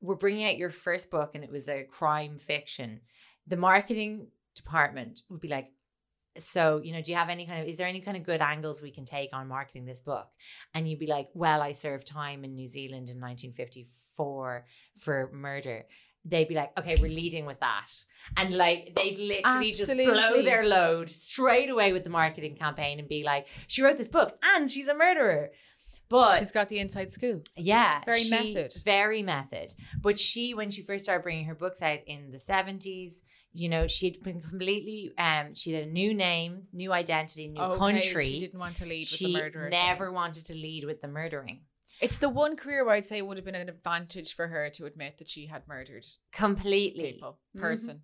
were bringing out your first book and it was a crime fiction, the marketing department would be like so, you know, do you have any kind of, is there any kind of good angles we can take on marketing this book? And you'd be like, well, I served time in New Zealand in 1954 for murder. They'd be like, okay, we're leading with that. And like, they'd literally just blow their load straight away with the marketing campaign and be like, she wrote this book and she's a murderer. But She's got the inside scoop. yeah, Very she- method. Very method. But she, when she first started bringing her books out in the seventies, you know, she'd been completely. Um, she had a new name, new identity, new Okay, country. She didn't want to lead with She the never thing. wanted to lead with the murdering. It's the one career where I'd say it would have been an advantage for her to admit that she had murdered Completely. people, Mhm. person.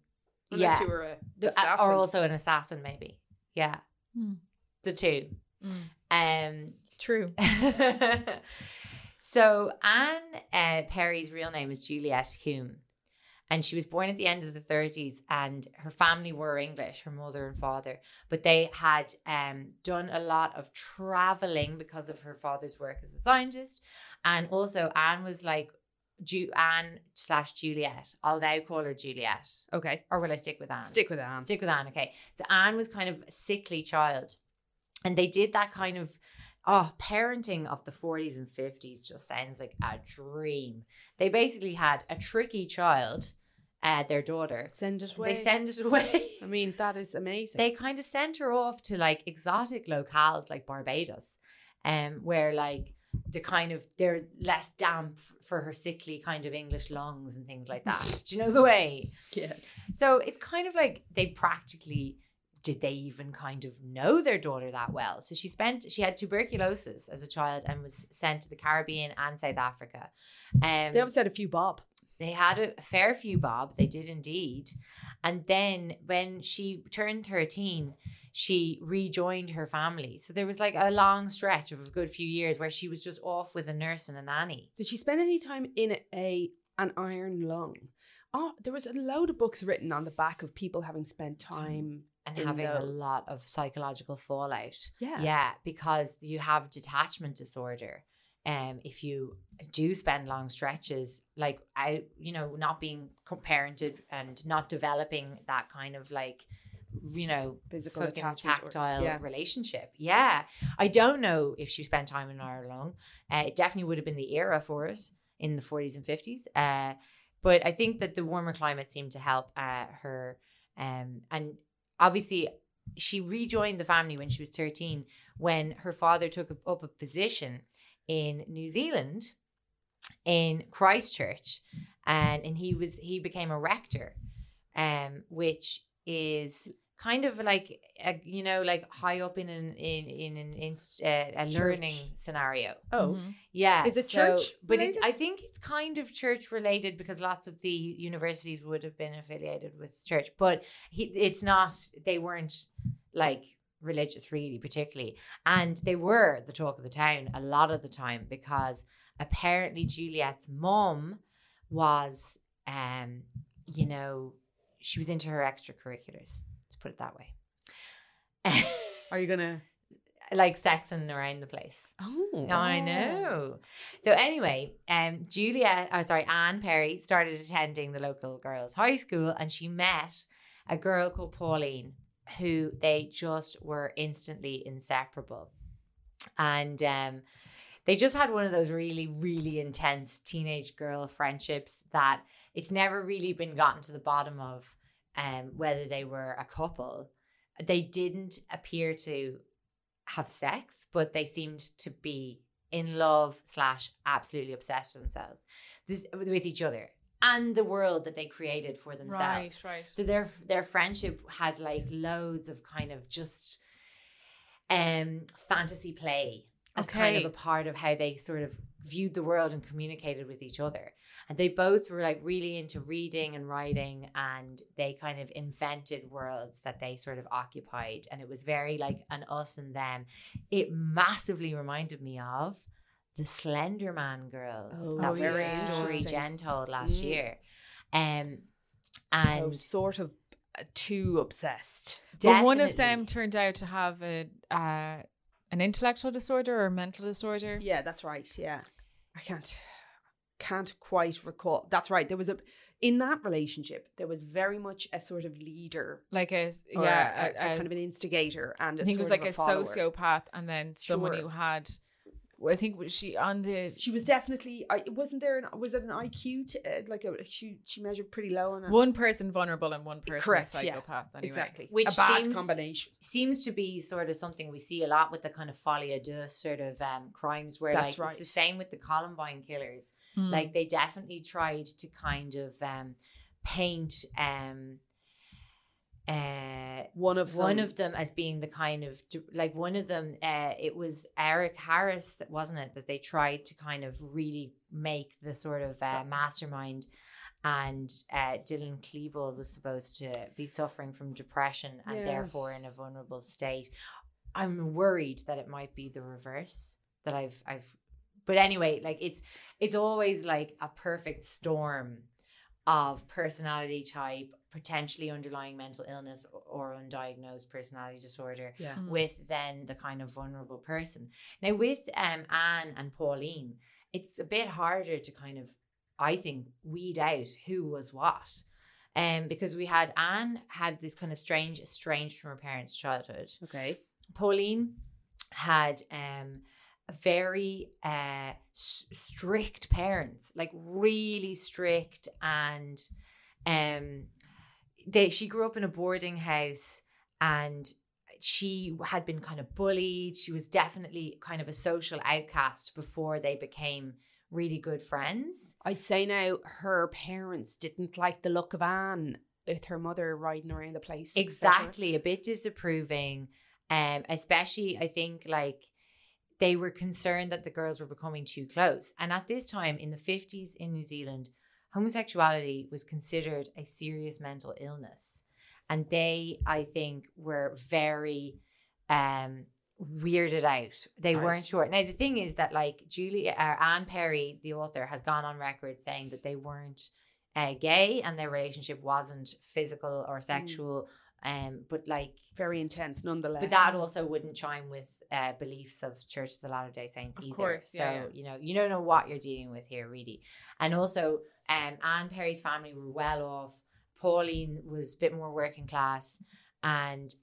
Unless Yeah. you were a uh, or also an assassin, maybe. Yeah, Hmm. the two. Um, True. so Anne uh, Perry's real name is Juliet Hume, and she was born at the end of the 30s. And her family were English, her mother and father, but they had um, done a lot of traveling because of her father's work as a scientist, and also Anne was like. Ju- Anne slash Juliet. I'll now call her Juliet. okay. Or will I stick with Anne? Stick with Anne. Stick with Anne, okay. So Anne was kind of a sickly child. And they did that kind of oh, parenting of the 40s and 50s just sounds like a dream. They basically had a tricky child, uh, their daughter. Send it away. They send it away. I mean, that is amazing. they kind of sent her off to like exotic locales like Barbados, um, where like the kind of they're less damp for her sickly kind of English lungs and things like that. Do you know the way? yes. So it's kind of like they practically did they even kind of know their daughter that well? So she spent she had tuberculosis as a child and was sent to the Caribbean and South Africa. Um, They obviously had a few bob. they had a fair few bob they did indeed and then when she turned 13 she rejoined her family so there was like a long stretch of a good few years where she was just off with a nurse and a nanny Did she spend any time in a an iron lung? Oh, there was a load of books written on the back of people having spent time and in having a lot of psychological fallout. Yeah. yeah because you have detachment disorder um if you do spend long stretches like out you know not being co-parented and not developing that kind of like you know Physical attachment or- tactile yeah. relationship. Yeah. I don't know if she spent time in iron lung. Uh, it definitely would have been the era for it in the 40s and 50s uh but i think that the warmer climate seemed to help uh, her um and obviously she rejoined the family when she was 13 when her father took up- a position in New Zealand in Christchurch and and he was he became a rector um which is kind of like a, you know like high up in an in in an inst, uh, a learning scenario Oh, Mhm. yeah. Is it so- church But it. I think it's kind of church related because lots of the universities would have been affiliated with church. But he, it's not, they weren't like religious really, particularly. And they were the talk of the town a lot of the time because apparently Juliet's mom was, um, you know, she was into her extracurriculars, put it that way. are you gonna? like sexing around the place. Oh, I know. So anyway, um, Julia, oh sorry, Anne Perry started attending the local girls' high school, and she met a girl called Pauline, who they just were instantly inseparable, and um, they just had one of those really, really intense teenage girl friendships that it's never really been gotten to the bottom of, um, whether they were a couple. They didn't appear to have sex, but they seemed to be in love slash absolutely obsessed with themselves, this, with each other and the world that they created for themselves. Right, right. So their their friendship had like loads of kind of just um fantasy play as kind of a part of how they sort of viewed the world and communicated with each other. And they both were like really into reading and writing and they kind of invented worlds that they sort of occupied and it was very like an us and them. It massively reminded me of the Slender Man girls. Oh, that very was story. Jen told last Mm. year. Um so and sort of uh, too obsessed. But one of them turned out to have a uh, an intellectual disorder or a mental disorder. Yeah, that's right. Yeah, I can't can't quite recall. That's right. There was a in that relationship. There was very much a sort of leader. Like a yeah, a, a- a kind of an instigator, and I a think it was like of a, sociopath, and then someone Sure. who had. Well, I think was she on the She was definitely. I wasn't there. An, was it an IQ? To, uh, like a she she measured pretty low on it. one person vulnerable and one person Correct, a yeah. psychopath. Anyway. exactly. Which a bad seems- combination. seems to be sort of something we see a lot with the kind of folie à deux sort of um, crimes where That's like it's the same with the Columbine killers. Mm. Like they definitely tried to kind of um, paint um, uh, One of one them- of them as being the kind of like one of them uh, it was Eric Harris that wasn't it that they tried to kind of really make the sort of uh, mastermind and uh, Dylan Klebold was supposed to be suffering from depression and Yeah. therefore in a vulnerable state I'm worried that it might be the reverse that I've I've but anyway like it's it's always like a perfect storm of personality type, potentially underlying mental illness or, or undiagnosed personality disorder, Yeah. Mm. with then the kind of vulnerable person. Now, with um, Anne and Pauline, it's a bit harder to kind of, I think, weed out who was what. Um, because we had Anne had this kind of strange, estranged from her parents' childhood. Okay. Pauline had um very uh s- strict parents like really strict and um they she grew up in a boarding house and she had been kind of bullied she was definitely kind of a social outcast before they became really good friends I'd say now her parents didn't like the look of Anne with her mother riding around the place. exactly a bit disapproving um especially i think like they were concerned that the girls were becoming too close. And at this time in the 50s in new zealand homosexuality was considered a serious mental illness. And they i think were very um weirded out. They Right. weren't sure. Now the thing is that like julie uh, anne perry the author has gone on record saying that they weren't uh, gay and their relationship wasn't physical or sexual um but like Very intense, nonetheless. but that also wouldn't chime with uh, beliefs of Church of the Latter Day Saints Of either. course, so yeah, yeah. you know, you don't know what you're dealing with here, really. And also, um, Anne Perry's family were well off. Pauline was a bit more working class, and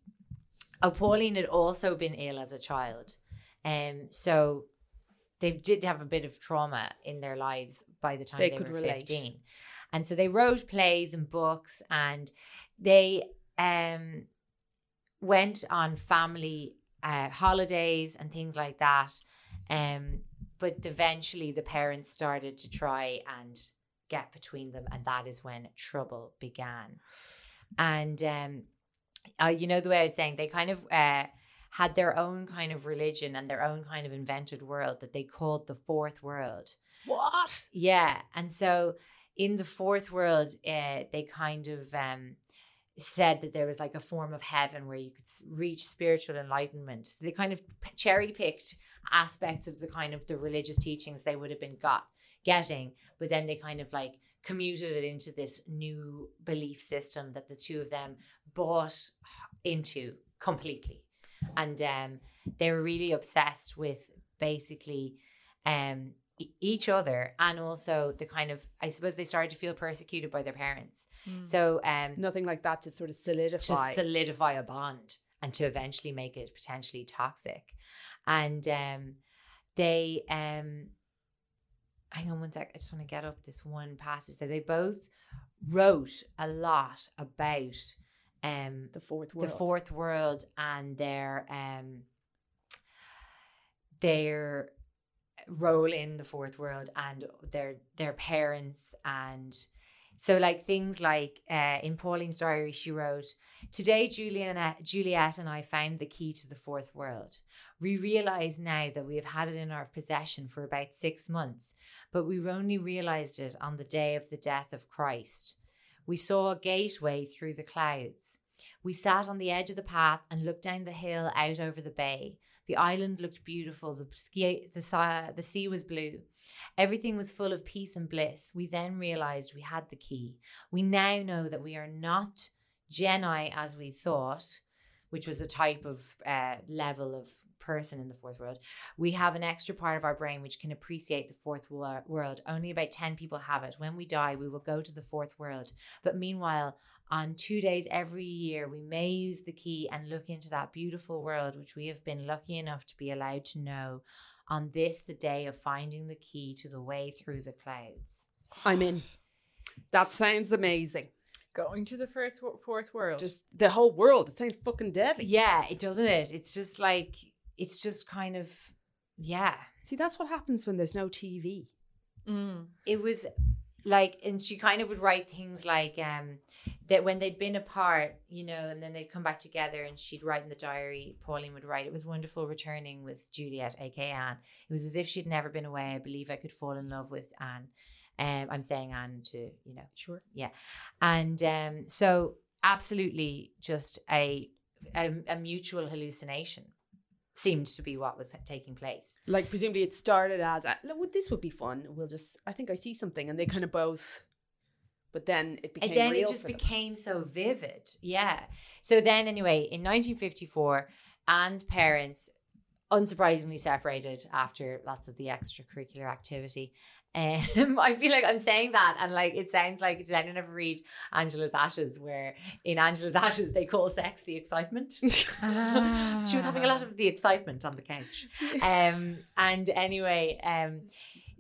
oh, Pauline had also been ill as a child, um, so they did have a bit of trauma in their lives by the time They they, could were relate. 15 and so they wrote plays and books and they um went on family uh, holidays and things like that um but eventually the parents started to try and get between them and that is when trouble began and um uh, you know the way i was saying they kind of uh had their own kind of religion and their own kind of invented world that they called the fourth world what? yeah, and so in the fourth world, uh, they kind of um, said that there was like a form of heaven where you could reach spiritual enlightenment. So they kind of cherry picked aspects of the kind of the religious teachings they would have been got getting, but then they kind of like commuted it into this new belief system that the two of them bought into completely, and um, they were really obsessed with basically um each other and also the kind of i suppose they started to feel persecuted by their parents Mm. so um Nothing like that to sort of to solidify. solidify a bond and to eventually make it potentially toxic and um they um hang on one sec i just want to get up this one passage that they both wrote a lot about um the fourth world. the fourth world and their um their role in the fourth world and their their parents. And so like things like uh, in Pauline's diary she wrote today Julian and Juliet and I found the key to the fourth world. We realize now that we have had it in our possession for about 6 months but we only realized it on the day of the death of Christ. We saw a gateway through the clouds. We sat on the edge of the path and looked down the hill out over the bay. The island looked beautiful. The, ski, the, the sea was blue. Everything was full of peace and bliss. We then realized we had the key. We now know that we are not Geni as we thought, which was the type of uh, level of person in the fourth world. We have an extra part of our brain which can appreciate the fourth wo- world. Only about 10 people have it. When we die, we will go to the fourth world. But meanwhile, on two days every year, we may use the key and look into that beautiful world which we have been lucky enough to be allowed to know. On this, the day of finding the key to the way through the clouds. I'm in. That sounds amazing. Going to the fourth, fourth world. Just the whole world. It sounds fucking deadly. Yeah, it doesn't it? It's just like, it's just kind of, yeah. See, that's what happens when there's no TV. Mm. it was like and she kind of would write things like um that when they'd been apart you know and then they'd come back together and she'd write in the diary pauline would write it was wonderful returning with juliet aka anne it was as if she'd never been away i believe i could fall in love with anne um i'm saying anne to you know Sure. Yeah. And um so absolutely just a a, a mutual hallucination seemed to be what was taking place Like presumably it started as uh, "Look, this would be fun. We'll just I think I see something and they kind of both but then it became and then it just became so vivid yeah so then anyway in 1954 anne's parents unsurprisingly separated after lots of the extracurricular activity um, I feel like I'm saying that, and like it sounds like did anyone ever read Angela's Ashes, where in Angela's Ashes they call sex the excitement. she was having a lot of the excitement on the couch. Um, and anyway, um,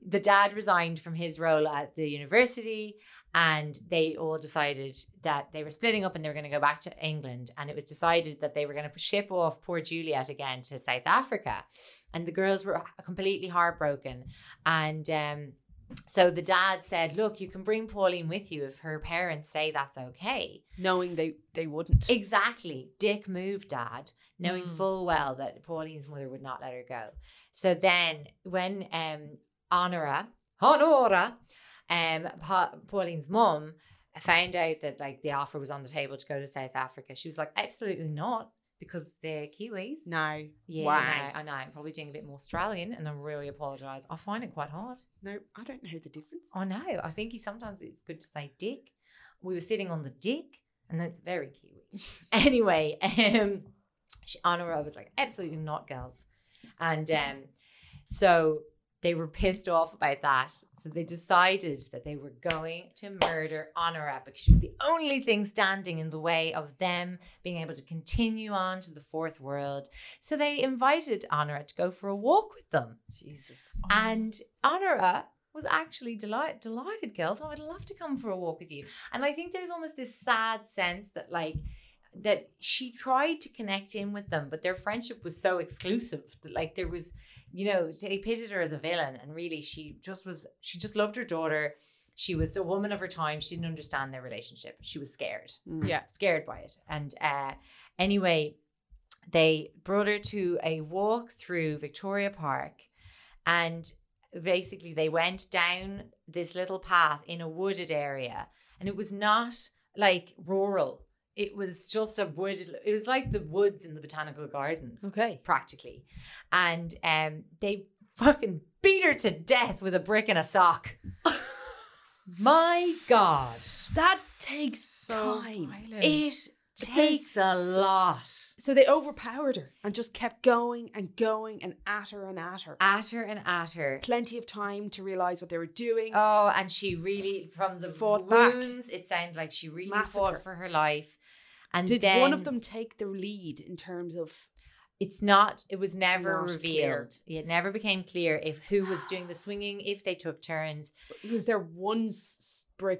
the dad resigned from his role at the university and they all decided that they were splitting up and they were going to go back to England. And it was decided that they were going to ship off poor Juliet again to South Africa. And the girls were completely heartbroken. And um, So the dad said, "Look, you can bring Pauline with you if her parents say that's okay." Knowing they they wouldn't. Exactly. Dick moved dad, knowing Mm. full well that Pauline's mother would not let her go. So then when um Honora, Honora, um pa- Pauline's mum found out that like the offer was on the table to go to South Africa, she was like, absolutely not, because they're Kiwis. no. Yeah, Why? I know. I'm probably doing a bit more Australian and I really apologise. I find it quite hard. No, I don't know the difference. I know. I think he sometimes it's good to say dick. We were sitting on the dick, and that's very Kiwi. anyway, um, she, Honora was like, absolutely not, girls. And um, so they were pissed off about that. So they decided that they were going to murder Honora because she was the only thing standing in the way of them being able to continue on to the fourth world. So they invited Honora to go for a walk with them. Jesus. And Honora was actually delight- delighted, girls. Oh, I'd love to come for a walk with you. And I think there's almost this sad sense that, like, that she tried to connect in with them, but their friendship was so exclusive that, like, there was, you know, they pitted her as a villain, and really, she just was, she just loved her daughter. She was a woman of her time. She didn't understand their relationship. She was scared Mm. Yeah. scared by it. And uh, anyway, they brought her to a walk through Victoria Park, and basically they went down this little path in a wooded area, and it was not like rural. It was just a wood It was like the woods in the botanical gardens, Okay. practically, and um, they fucking beat her to death with a brick and a sock. My God. That takes So time. violent. It But takes a lot So they overpowered her and just kept going and going and at her and at her. at her and at her. Plenty of time to realize what they were doing. Oh, and she really, from the Fought back. wounds, it sounded like she really Massacre. fought for her life. And Did then one of them take the lead in terms of? It's not. It was never revealed. It never became clear if who was doing the swinging, if they took turns. Was there one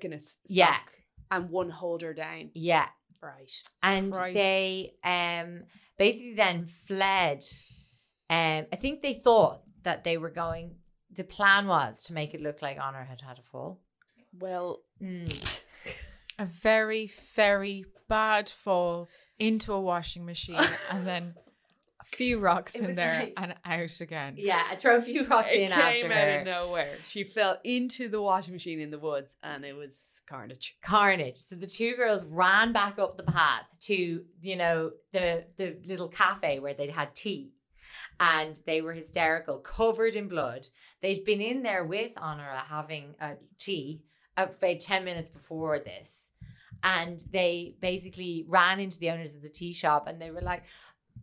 in a s- Yeah. sock and one holder down? Yeah, Right. and Christ. they um basically then fled. Um, I think they thought that they were going. The plan was to make it look like Honor had had a fall. Well, Mm. A very, very bad fall into a washing machine and then a few rocks It in there like- and out again. Yeah, I throw a trophy rock it in came after out her. of nowhere. She fell into the washing machine in the woods, and it was carnage. carnage. So the two girls ran back up the path to, you know, the the little cafe where they'd had tea. And they were hysterical, covered in blood. They'd been in there with Honora having a tea uh, about 10 minutes before this. And they basically ran into the owners of the tea shop and they were like,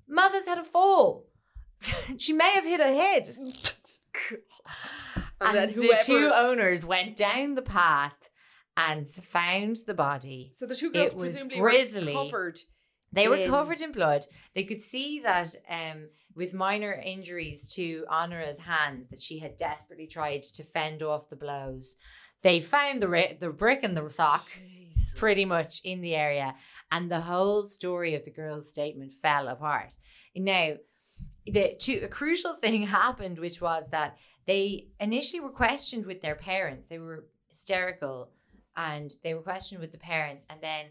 Mother's had a fall. she may have hit her head. And, then the two owners went down the path and found the body. so the two girls it was grisly. were covered. They were in- covered in blood. They could see that um, with minor injuries to Honora's hands, that she had desperately tried to fend off the blows. They found the ri- the brick and the sock pretty much in the area, and the whole story of the girl's statement fell apart. Now, the two, a crucial thing happened, which was that they initially were questioned with their parents. They were hysterical, and they were questioned with the parents, and then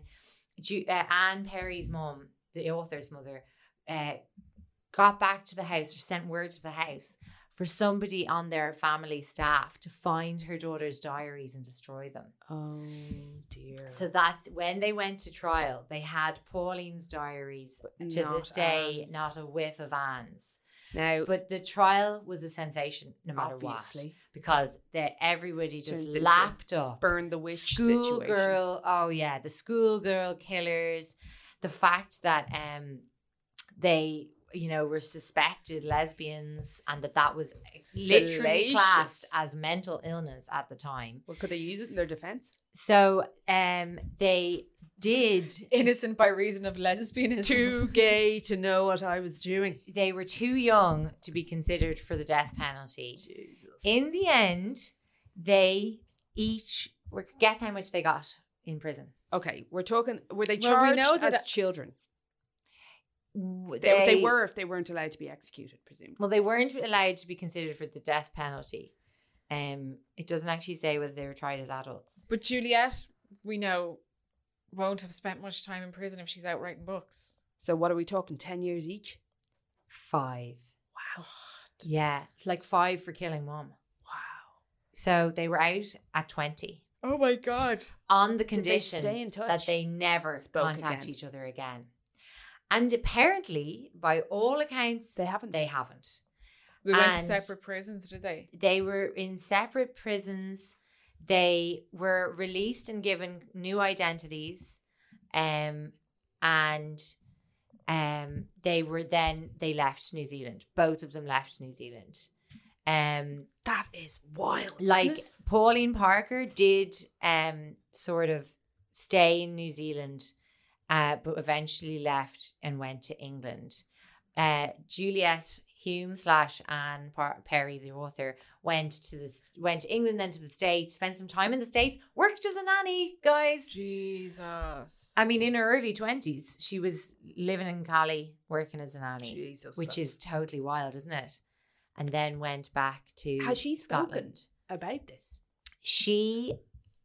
uh, Anne Perry's mum, the author's mother, uh, got back to the house or sent word to the house for somebody on their family staff to find her daughter's diaries and destroy them. Oh dear. So that's when they went to trial. They had Pauline's diaries. To this day, Anne's. not a whiff of Anne's. now, But the trial was a sensation, no matter obviously, what, because the, everybody just lapped up. burn the witch Schoolgirl, oh yeah, the schoolgirl killers. The fact that um they you know were suspected lesbians and that that was literally classed as mental illness at the time. Well, could they use it in their defense? So um they did Innocent by reason of lesbianism. Too gay to know what I was doing. they were too young to be considered for the death penalty. Jesus. In the end, they each were guess how much they got in prison. okay, we're talking. Were they Well, charged we know that- as children? W- They, they were if they weren't allowed to be executed, presumably. Well, they weren't allowed to be considered for the death penalty. Um, it doesn't actually say whether they were tried as adults. But Juliet, we know, won't have spent much time in prison if she's out writing books. So what are we talking? Ten years each? Five. Wow. Yeah, like five for killing mom. Wow. So they were out at 20 Oh my god. on the Did they condition stay in touch? that they never Spoke contact again. each other again. And apparently, by all accounts, They haven't. They haven't. We went to separate prisons, did they? They were in separate prisons. They were released and given new identities. Um, and um, they were then they left New Zealand. Both of them left New Zealand. Um, That is wild. like? Pauline Parker did um sort of stay in New Zealand, uh, but eventually left and went to England. Uh, Juliet Hulme slash Anne Perry, the author, went to the went to England, then to the States, spent some time in the States, worked as a nanny, guys. Jesus. I mean, in her early twenties, she was living in Cali, working as a nanny, Jesus, which is totally wild, isn't it? And then went back to Has she spoken? Scotland about this. she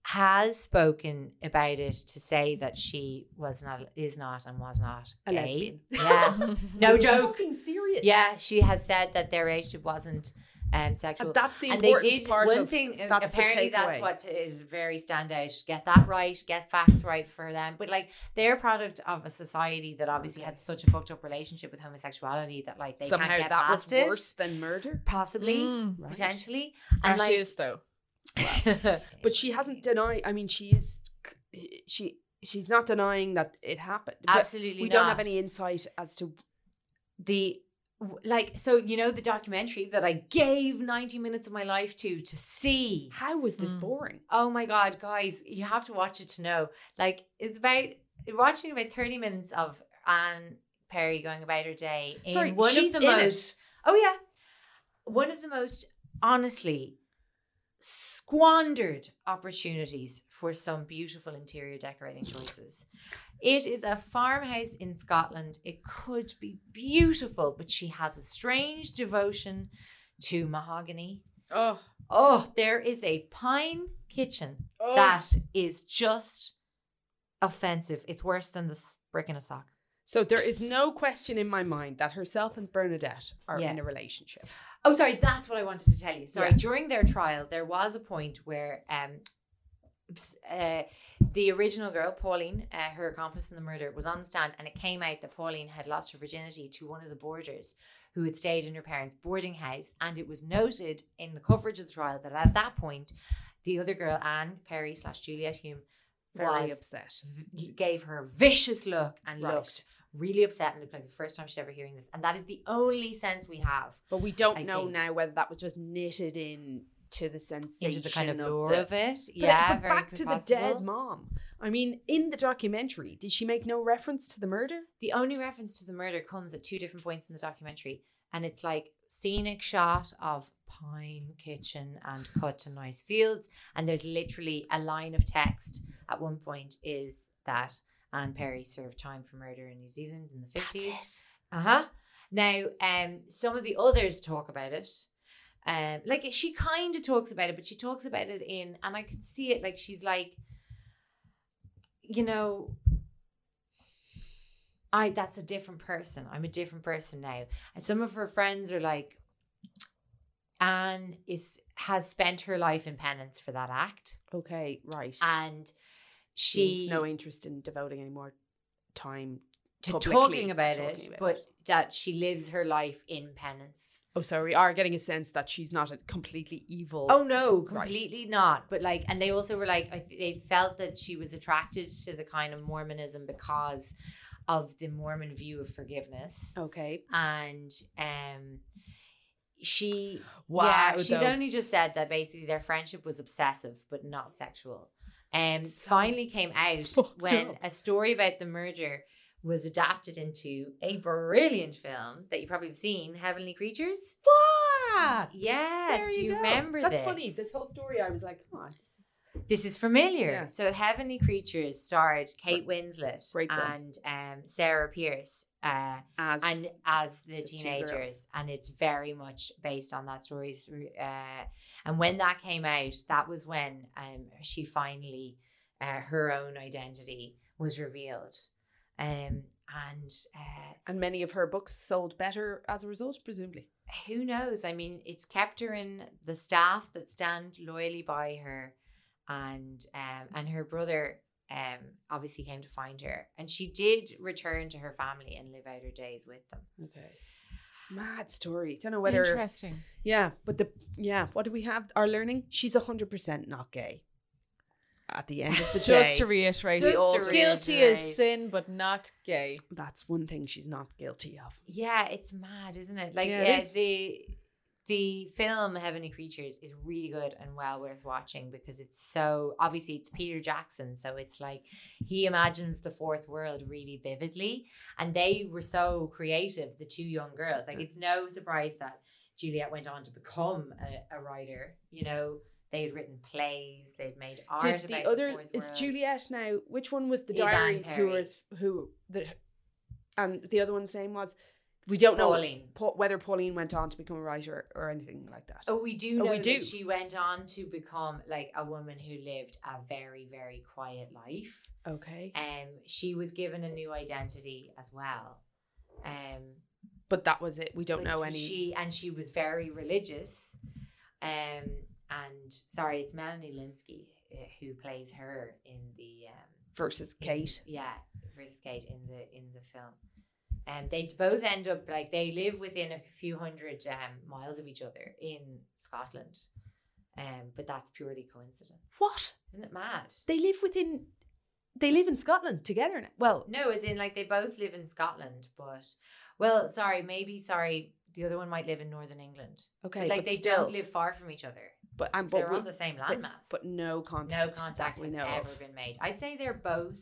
has spoken about it to say that she was not is not and was not A gay. lesbian. Yeah. No joke. serious. Yeah, she has said that their relationship wasn't um sexual. And that's the and they important did part one of thing uh, that's apparently that's what is very standout get that right get facts right for them but like they're a product of a society that obviously had such a fucked up relationship with homosexuality that like they somehow can't get that was past it worse than murder. possibly Mm, right. potentially And like is though. But she hasn't denied. I mean, she is. She she's not denying that it happened. Absolutely we don't have any insight as to. the like so you know the documentary that I gave 90 minutes of my life to to see How was this Mm. boring? oh my god guys you have to watch it to know like it's about watching about 30 minutes of Anne Perry going about her day in Sorry, one of the in it. most oh yeah one of the most honestly squandered opportunities for some beautiful interior decorating choices. It is a farmhouse in Scotland. It could be beautiful, but she has a strange devotion to mahogany. Oh, Oh, there is a pine kitchen oh. that is just offensive. It's worse than the brick in a sock. So there is no question in my mind that herself and Bernadette are Yeah. in a relationship. Oh, sorry, that's what I wanted to tell you. Sorry, Yeah. during their trial, there was a point where um, uh, the original girl, Pauline, uh, her accomplice in the murder, was on the stand, and it came out that Pauline had lost her virginity to one of the boarders who had stayed in her parents' boarding house, and it was noted in the coverage of the trial that at that point, the other girl, Anne Perry slash Juliet Hulme, Very was upset. v- gave her a vicious look and Right. looked really upset and looked like the first time she'd ever hearing this, and that is the only sense we have But we don't I know think- now whether that was just knitted in to the sensation into the kind of of lore the- of it. But, yeah, but back to the dead mom. I mean, in the documentary, did she make no reference to the murder? The only reference to the murder comes at two different points in the documentary, and it's like scenic shot of pine kitchen and cut to nice fields, and there's literally a line of text at one point is that Anne Perry served time for murder in New Zealand in the fifties. Uh huh. Now, um, some of the others talk about it. Um, like she kind of talks about it, but she talks about it in, and I could see it. Like she's like, you know, I that's a different person. I'm a different person now. And some of her friends are like, Anne is has spent her life in penance for that act, Okay, right. and She no interest in devoting any more time to talking to about talking it, about but it. that she lives her life in penance. Oh, so we are getting a sense that she's not a completely evil. Oh no, Right. completely not. But like, and they also were like, I th- they felt that she was attracted to the kind of Mormonism because of the Mormon view of forgiveness, Okay. and um, she Wow, yeah, she's though. only just said that basically their friendship was obsessive but not sexual. Um, So finally came out when up. a story about the merger was adapted into a brilliant film that you probably have seen, Heavenly Creatures. What? Yes, you go. remember That's this. funny. This whole story, I was like, oh, this is This is familiar. Yeah. So Heavenly Creatures starred Kate Winslet and um, Sarah Peirse. Uh, As and as the, the teenagers, and it's very much based on that story. Uh, and when that came out, that was when um, she finally uh, her own identity was revealed. Um, and uh, and many of her books sold better as a result, presumably. who knows? I mean, it's kept her in the staff that stand loyally by her, and um, and her brother um obviously came to find her, and she did return to her family and live out her days with them. Okay. Mad story. Don't know whether Interesting. Yeah, but the yeah, what do we have? Our learning? She's hundred percent not gay. At the end of the day, Just to reiterate, Just all to guilty reiterate. as sin, but not gay. that's one thing she's not guilty of. Yeah, it's mad, isn't it? Like, Yeah, yeah, is. the the film Heavenly Creatures is really good and well worth watching because it's so obviously it's Peter Jackson, so it's like he imagines the fourth world really vividly, and they were so creative, the two young girls. Like, it's no surprise that Juliet went on to become a, a writer. You know, they had written plays, they'd made art. Did the other fourth is. Juliet now? Which one was the Is diaries? Who was who the and the other one's name was? We don't Pauline. know Pa- whether Pauline went on to become a writer or anything like that. Oh, we do Oh, know we that do. she went on to become like a woman who lived a very, very quiet life. Okay, Um, she was given a new identity as well. Um, but that was it. We don't know any. She and she was very religious. Um, and sorry, it's Melanie Lynskey uh, who plays her in the um, versus in- Kate. yeah, versus Kate in the in the film. And they both end up like they live within a few hundred um, miles of each other in Scotland. Um, but that's purely coincidence. What? Isn't it mad? They live within. They live in Scotland together now. Well, No, as in like they both live in Scotland, but well, sorry, maybe sorry, the other one might live in Northern England. okay, But, like but they still, don't live far from each other. But I'm but They're we- on the same but- landmass. but no contact, no contact. has ever of. been made. I'd say they're both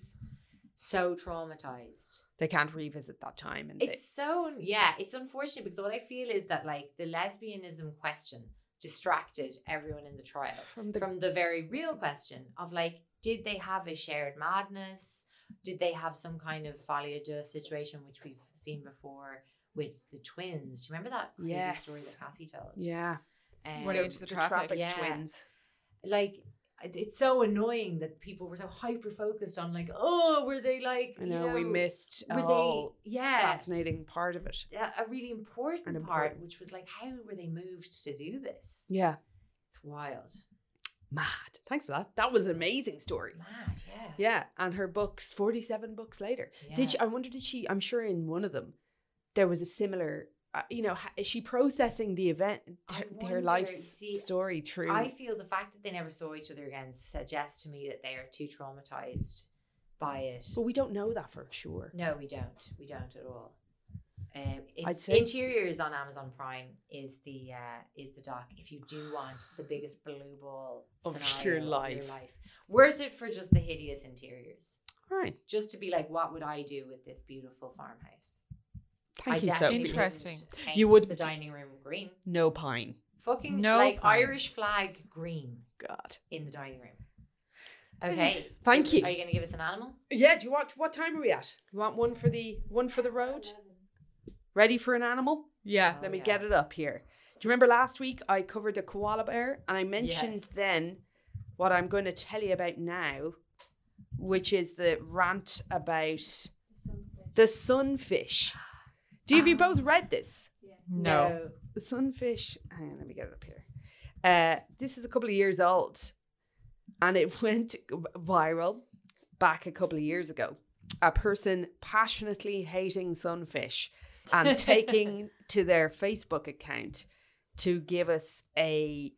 so traumatized. They can't revisit that time, and It's so yeah, it's unfortunate because what I feel is that like the lesbianism question distracted everyone in the trial from the from the very real question of like, did they have a shared madness? Did they have some kind of folie à deux situation, which we've seen before with the twins? Do you remember that crazy Yes. story that Cassie told? yeah, Um, Were they into the traffic? Yeah. twins. like it- it's so annoying that people were so hyper focused on like, oh, were they like? I you know, we missed a Were whole they? Yeah, fascinating part of it. a a really important, An part, which was like, how were they moved to do this? Yeah, It's wild. mad. Thanks for that. That was an amazing story. Mad, yeah. Yeah, and her books, forty-seven books later. Did she? I wonder, did she? I'm sure in one of them, there was a similar. Uh, you know, is she processing the event, her, her wonder, story through? I feel the fact that they never saw each other again suggests to me that they are too traumatized by it. but we don't know that for sure. No, we don't. We don't at all. Um, it's, say- interiors on Amazon Prime is the uh, is the doc. If you do want the biggest blue ball Of your of life. your life, worth it for just the hideous interiors. All right, Just to be like, what would I do with this beautiful farmhouse? Thank I you, definitely Sophie. Interesting. paint You wouldn't- the dining room green. No pine. Fucking No like pine. Irish flag green God. in the dining room. Okay. Thank you. Are you going to give us an animal? Yeah. Do you want? What time are we at? You want one for the one for the road? Ready for an animal? Yeah. Oh, Let me yeah. get it up here. Do you remember last week I covered the koala bear and I mentioned Yes. then what I'm going to tell you about now, which is the rant about the sunfish. Do you have you both read this? No. The sunfish. Hang on, let me get it up here. Uh, this is a couple of years old, and it went viral back a couple of years ago. A person passionately hating sunfish and taking to their Facebook account to give us a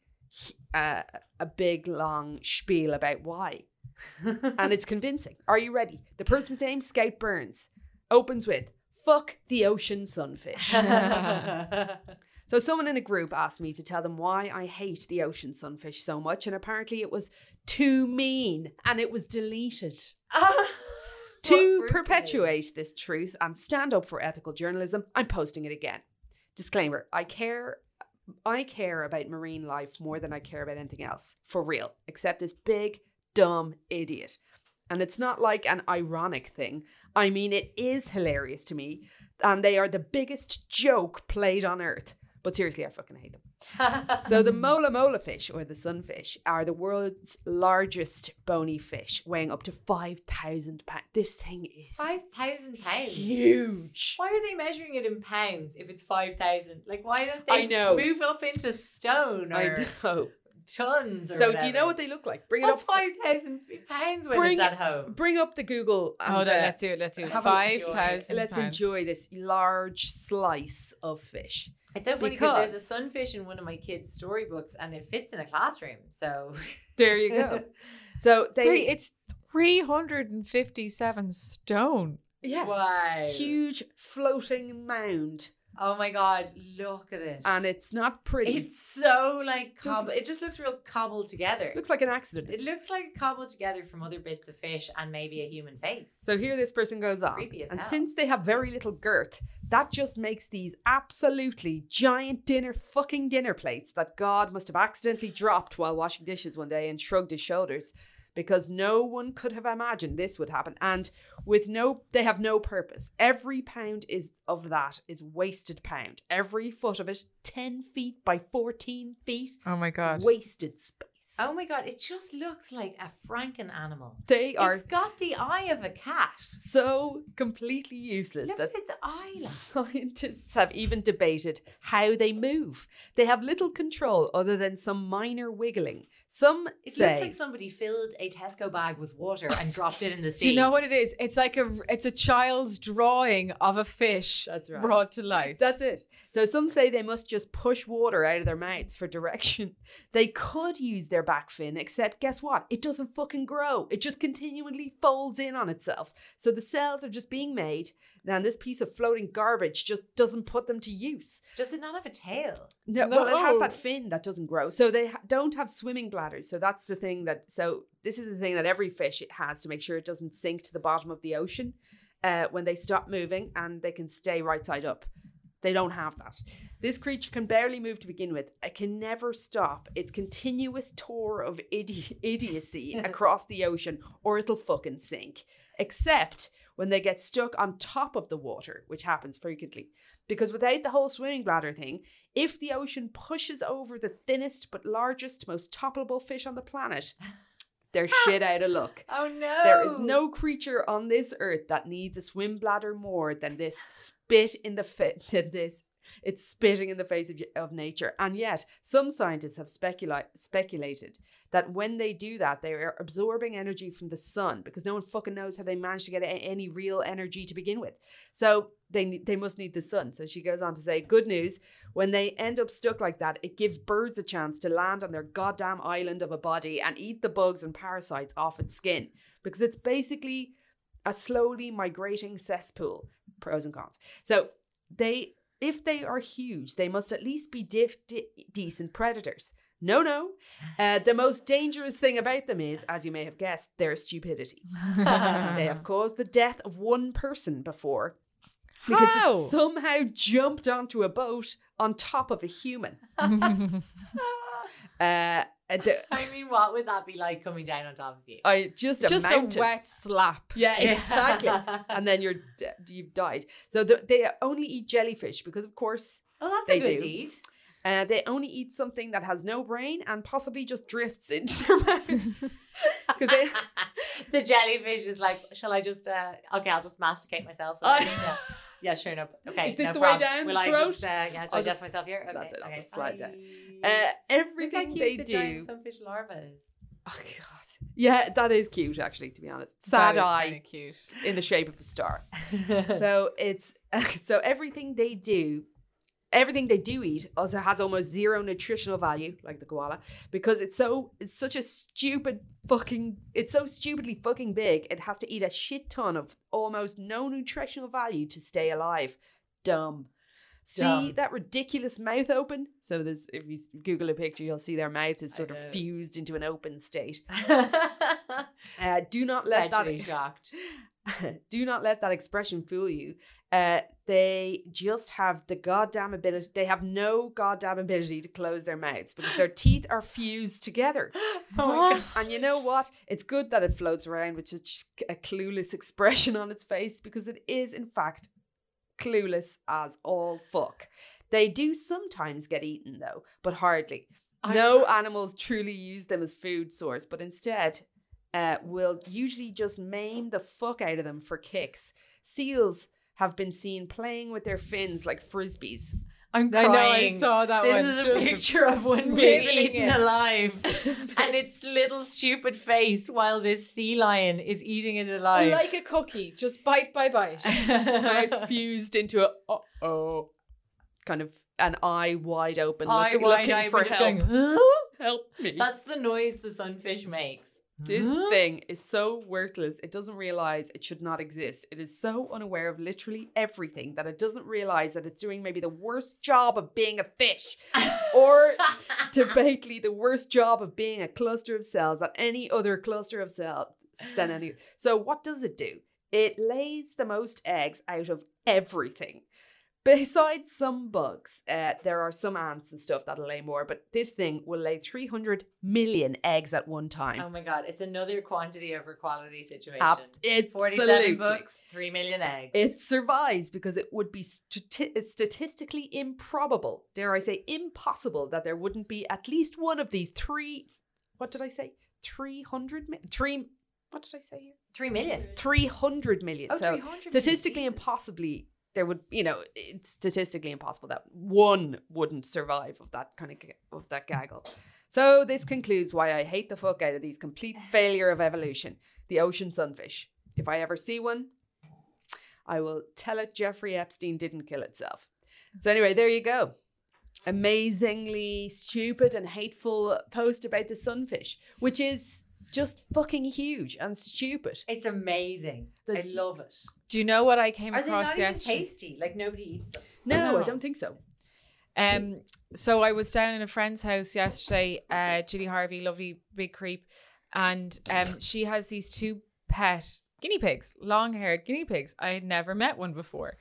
a, a big long spiel about why, and it's convincing. Are you ready? The person's name, Scout Burns, opens with "Fuck the ocean sunfish." So someone in a group asked me to tell them why I hate the ocean sunfish so much, and apparently it was too mean, and it was deleted. To what group are perpetuate this truth and stand up for ethical journalism, I'm posting it again. Disclaimer: I care I care about marine life more than I care about anything else, for real, except this big, dumb idiot. And it's not like an ironic thing. I mean, it is hilarious to me, and they are the biggest joke played on earth. But seriously, I fucking hate them. So the mola mola fish or the sunfish are the world's largest bony fish, weighing up to five thousand pounds. This thing is Five thousand pounds. huge. Why are they measuring it in pounds if it's five thousand? Like, why don't they I know. move up into stone or I know. Tons? Or So do you know what they look like? Bring it up. five thousand pounds when Bring- it's at home? Bring up the Google. And, Hold on, uh, let's do it. Let's do it. have a Five enjoy. let's enjoy this large slice of fish. It's so funny because there's a sunfish in one of my kids' storybooks, and it fits in a classroom. So There you go. So they Sorry, it's three hundred and fifty-seven stone. yeah, wow, huge floating mound, Oh my god, look at it. and it's not pretty. it's so like Just- it just looks real cobbled together. looks like an accident. it looks like cobbled together from other bits of fish and maybe a human face. So here this person goes on. and hell. since they have very little girth, that just makes these absolutely giant dinner fucking dinner plates that God must have accidentally dropped while washing dishes one day and shrugged his shoulders because no one could have imagined this would happen and with no they have no purpose every pound is of that is wasted pound every foot of it 10 feet by 14 feet Oh my god. wasted space Oh my god, it just looks like a Franken animal. they are It's got the eye of a cat. so completely useless Look that at its eyelash. Scientists have even debated how they move. They have little control other than some minor wiggling. Some It say looks like somebody filled a Tesco bag with water and dropped it in the sea. Do you know what it is? It's like a it's a child's drawing of a fish That's right. brought to life. that's it. So some say they must just push water out of their mouths for direction. They could use their back fin, except guess what? It doesn't fucking grow. It just continually folds in on itself. So the cells are just being made, and this piece of floating garbage just doesn't put them to use. Does it not have a tail? No, well, it has that fin that doesn't grow. So they ha- don't have swimming bladders. So that's the thing that. So this is the thing that every fish has to make sure it doesn't sink to the bottom of the ocean uh, when they stop moving, and they can stay right side up. They don't have that. This creature can barely move to begin with. It can never stop its continuous tour of idi- idiocy across the ocean, or it'll fucking sink. Except when they get stuck on top of the water, which happens frequently. Because without the whole swimming bladder thing, if the ocean pushes over the thinnest but largest, most toppable fish on the planet, they're shit out of luck. Oh no! There is no creature on this earth that needs a swim bladder more than this spit in the face. This it's spitting in the face of, of nature, and yet some scientists have specula- speculated that when they do that, they are absorbing energy from the sun because no one fucking knows how they managed to get a- any real energy to begin with. So they they must need the sun. So she goes on to say, "Good news: when they end up stuck like that, it gives birds a chance to land on their goddamn island of a body and eat the bugs and parasites off its skin because it's basically a slowly migrating cesspool. Pros and cons. So they, if they are huge, they must at least be diff- de- decent predators. No, no. Uh, the most dangerous thing about them is, as you may have guessed, their stupidity. they have caused the death of one person before because How? it somehow jumped onto a boat on top of a human. Uh, I mean, what would that be like coming down on top of you? I just a Just mountain. a wet slap. Yeah, exactly. and then you're de- you've died. So the, they only eat jellyfish because, of course, oh, that's They a good do. deed. uh, they only eat something that has no brain and possibly just drifts into their mouth. Because they, the jellyfish is like, shall I just? uh Okay, I'll just masticate myself. Yeah. sure enough. Okay, Is this no the way down Will the I throat? just? Uh, yeah, digest just- myself here. Okay, that's it, I'll okay, just slide down. uh, everything they the giant do. sunfish larva is. Oh god, yeah, that is cute. Actually, to be honest, sad eye cute. in the shape of a star. so it's so everything they do everything they do eat also has almost zero nutritional value like the koala because it's so it's such a stupid fucking it's so stupidly fucking big it has to eat a shit ton of almost no nutritional value to stay alive. Dumb. See Dumb. that ridiculous mouth open? So there's if you google a picture you'll see their mouth is sort of fused into an open state. Uh, do not let that Actually shocked. do not let that expression fool you. Uh, they just have the goddamn ability. They have no goddamn ability to close their mouths because their teeth are fused together. What? And you know what? It's good that it floats around with just a clueless expression on its face because it is, in fact, clueless as all fuck. They do sometimes get eaten though, but hardly. I- no animals truly use them as food source, but instead uh, will usually just maim the fuck out of them for kicks. Seals have been seen playing with their fins like frisbees. I'm crying. I know I saw that this one. is a picture of one being eaten it. alive, and its little stupid face while this sea lion is eating it alive. like a cookie, just bite by bite. Mouth fused into a uh oh, kind of an eye wide open, look- Eye looking wide-eyed, for help. going, "Huh?" help me. That's the noise the sunfish makes. This Huh? thing is so worthless. It doesn't realize it should not exist. It is so unaware of literally everything that it doesn't realize that it's doing maybe the worst job of being a fish or debatedly the worst job of being a cluster of cells than any other cluster of cells than any. So what does it do? It lays the most eggs out of everything. Besides some bugs, uh, there are some ants and stuff that'll lay more, but this thing will lay 300 million eggs at one time. Oh my god, it's another quantity over quality situation. Ab- it's 47 absolutely. books, 3 million eggs. It survives because it would be stati- statistically improbable, dare I say, impossible that there wouldn't be at least one of these three. What did I say? 300 mi- three. What did I say here? 3 million. 300 million. Oh, so 300 million, statistically impossibly, there would, you know, it's statistically impossible that one wouldn't survive of that kind of of that gaggle. So this concludes why I hate the fuck out of these complete failure of evolution. The ocean sunfish. If I ever see one, I will tell it Jeffrey Epstein didn't kill itself. So anyway, there you go. Amazingly stupid and hateful post about the sunfish, which is just fucking huge and stupid. It's amazing. The- I love it. Do you know what I came Are they across not even tasty? Like nobody eats them. No, I don't think so. Um, so I was down in a friend's house yesterday, uh, Julie Harvey, lovely big creep, and um, she has these two pet guinea pigs, long-haired guinea pigs. I had never met one before.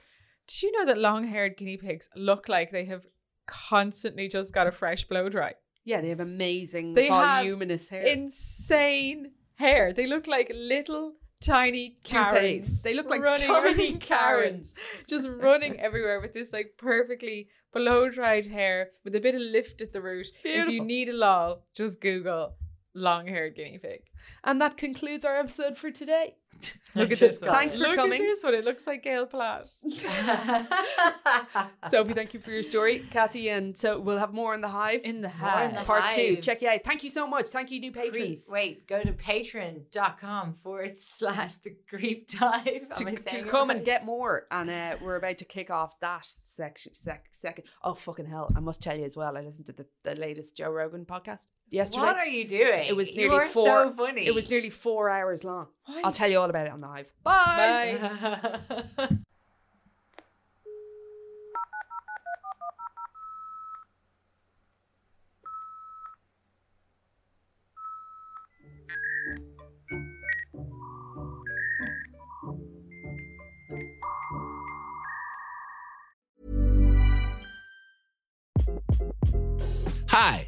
Did you know that long-haired guinea pigs look like they have constantly just got a fresh blow dry? Yeah, they have amazing They have voluminous hair. Insane hair. They look like little tiny Karens. They look like running tiny Karens, just running everywhere with this like perfectly blow dried hair with a bit of lift at the root. If you need a lol, just Google long haired guinea pig. and that concludes our episode for today. Look at this one. Thanks for Look coming. At this one. It looks like Gail Platt. Sophie, thank you for your story. Cassie, and so we'll have more in the hive. In the More in hive. the Part two. Check it out. Thank you so much. Thank you, new Creep. patrons. Wait, go to patreon.com forward slash the creep dive. To, Am I to saying it come and get more, and uh, we're about to kick off that section. Sec, second, oh fucking hell! I must tell you as well. I listened to the, the latest Joe Rogan podcast yesterday. What are you doing? It was You nearly are four. so funny. It was nearly four hours long. Why I'll tell you all about it on the hive. Bye. Bye. Hi,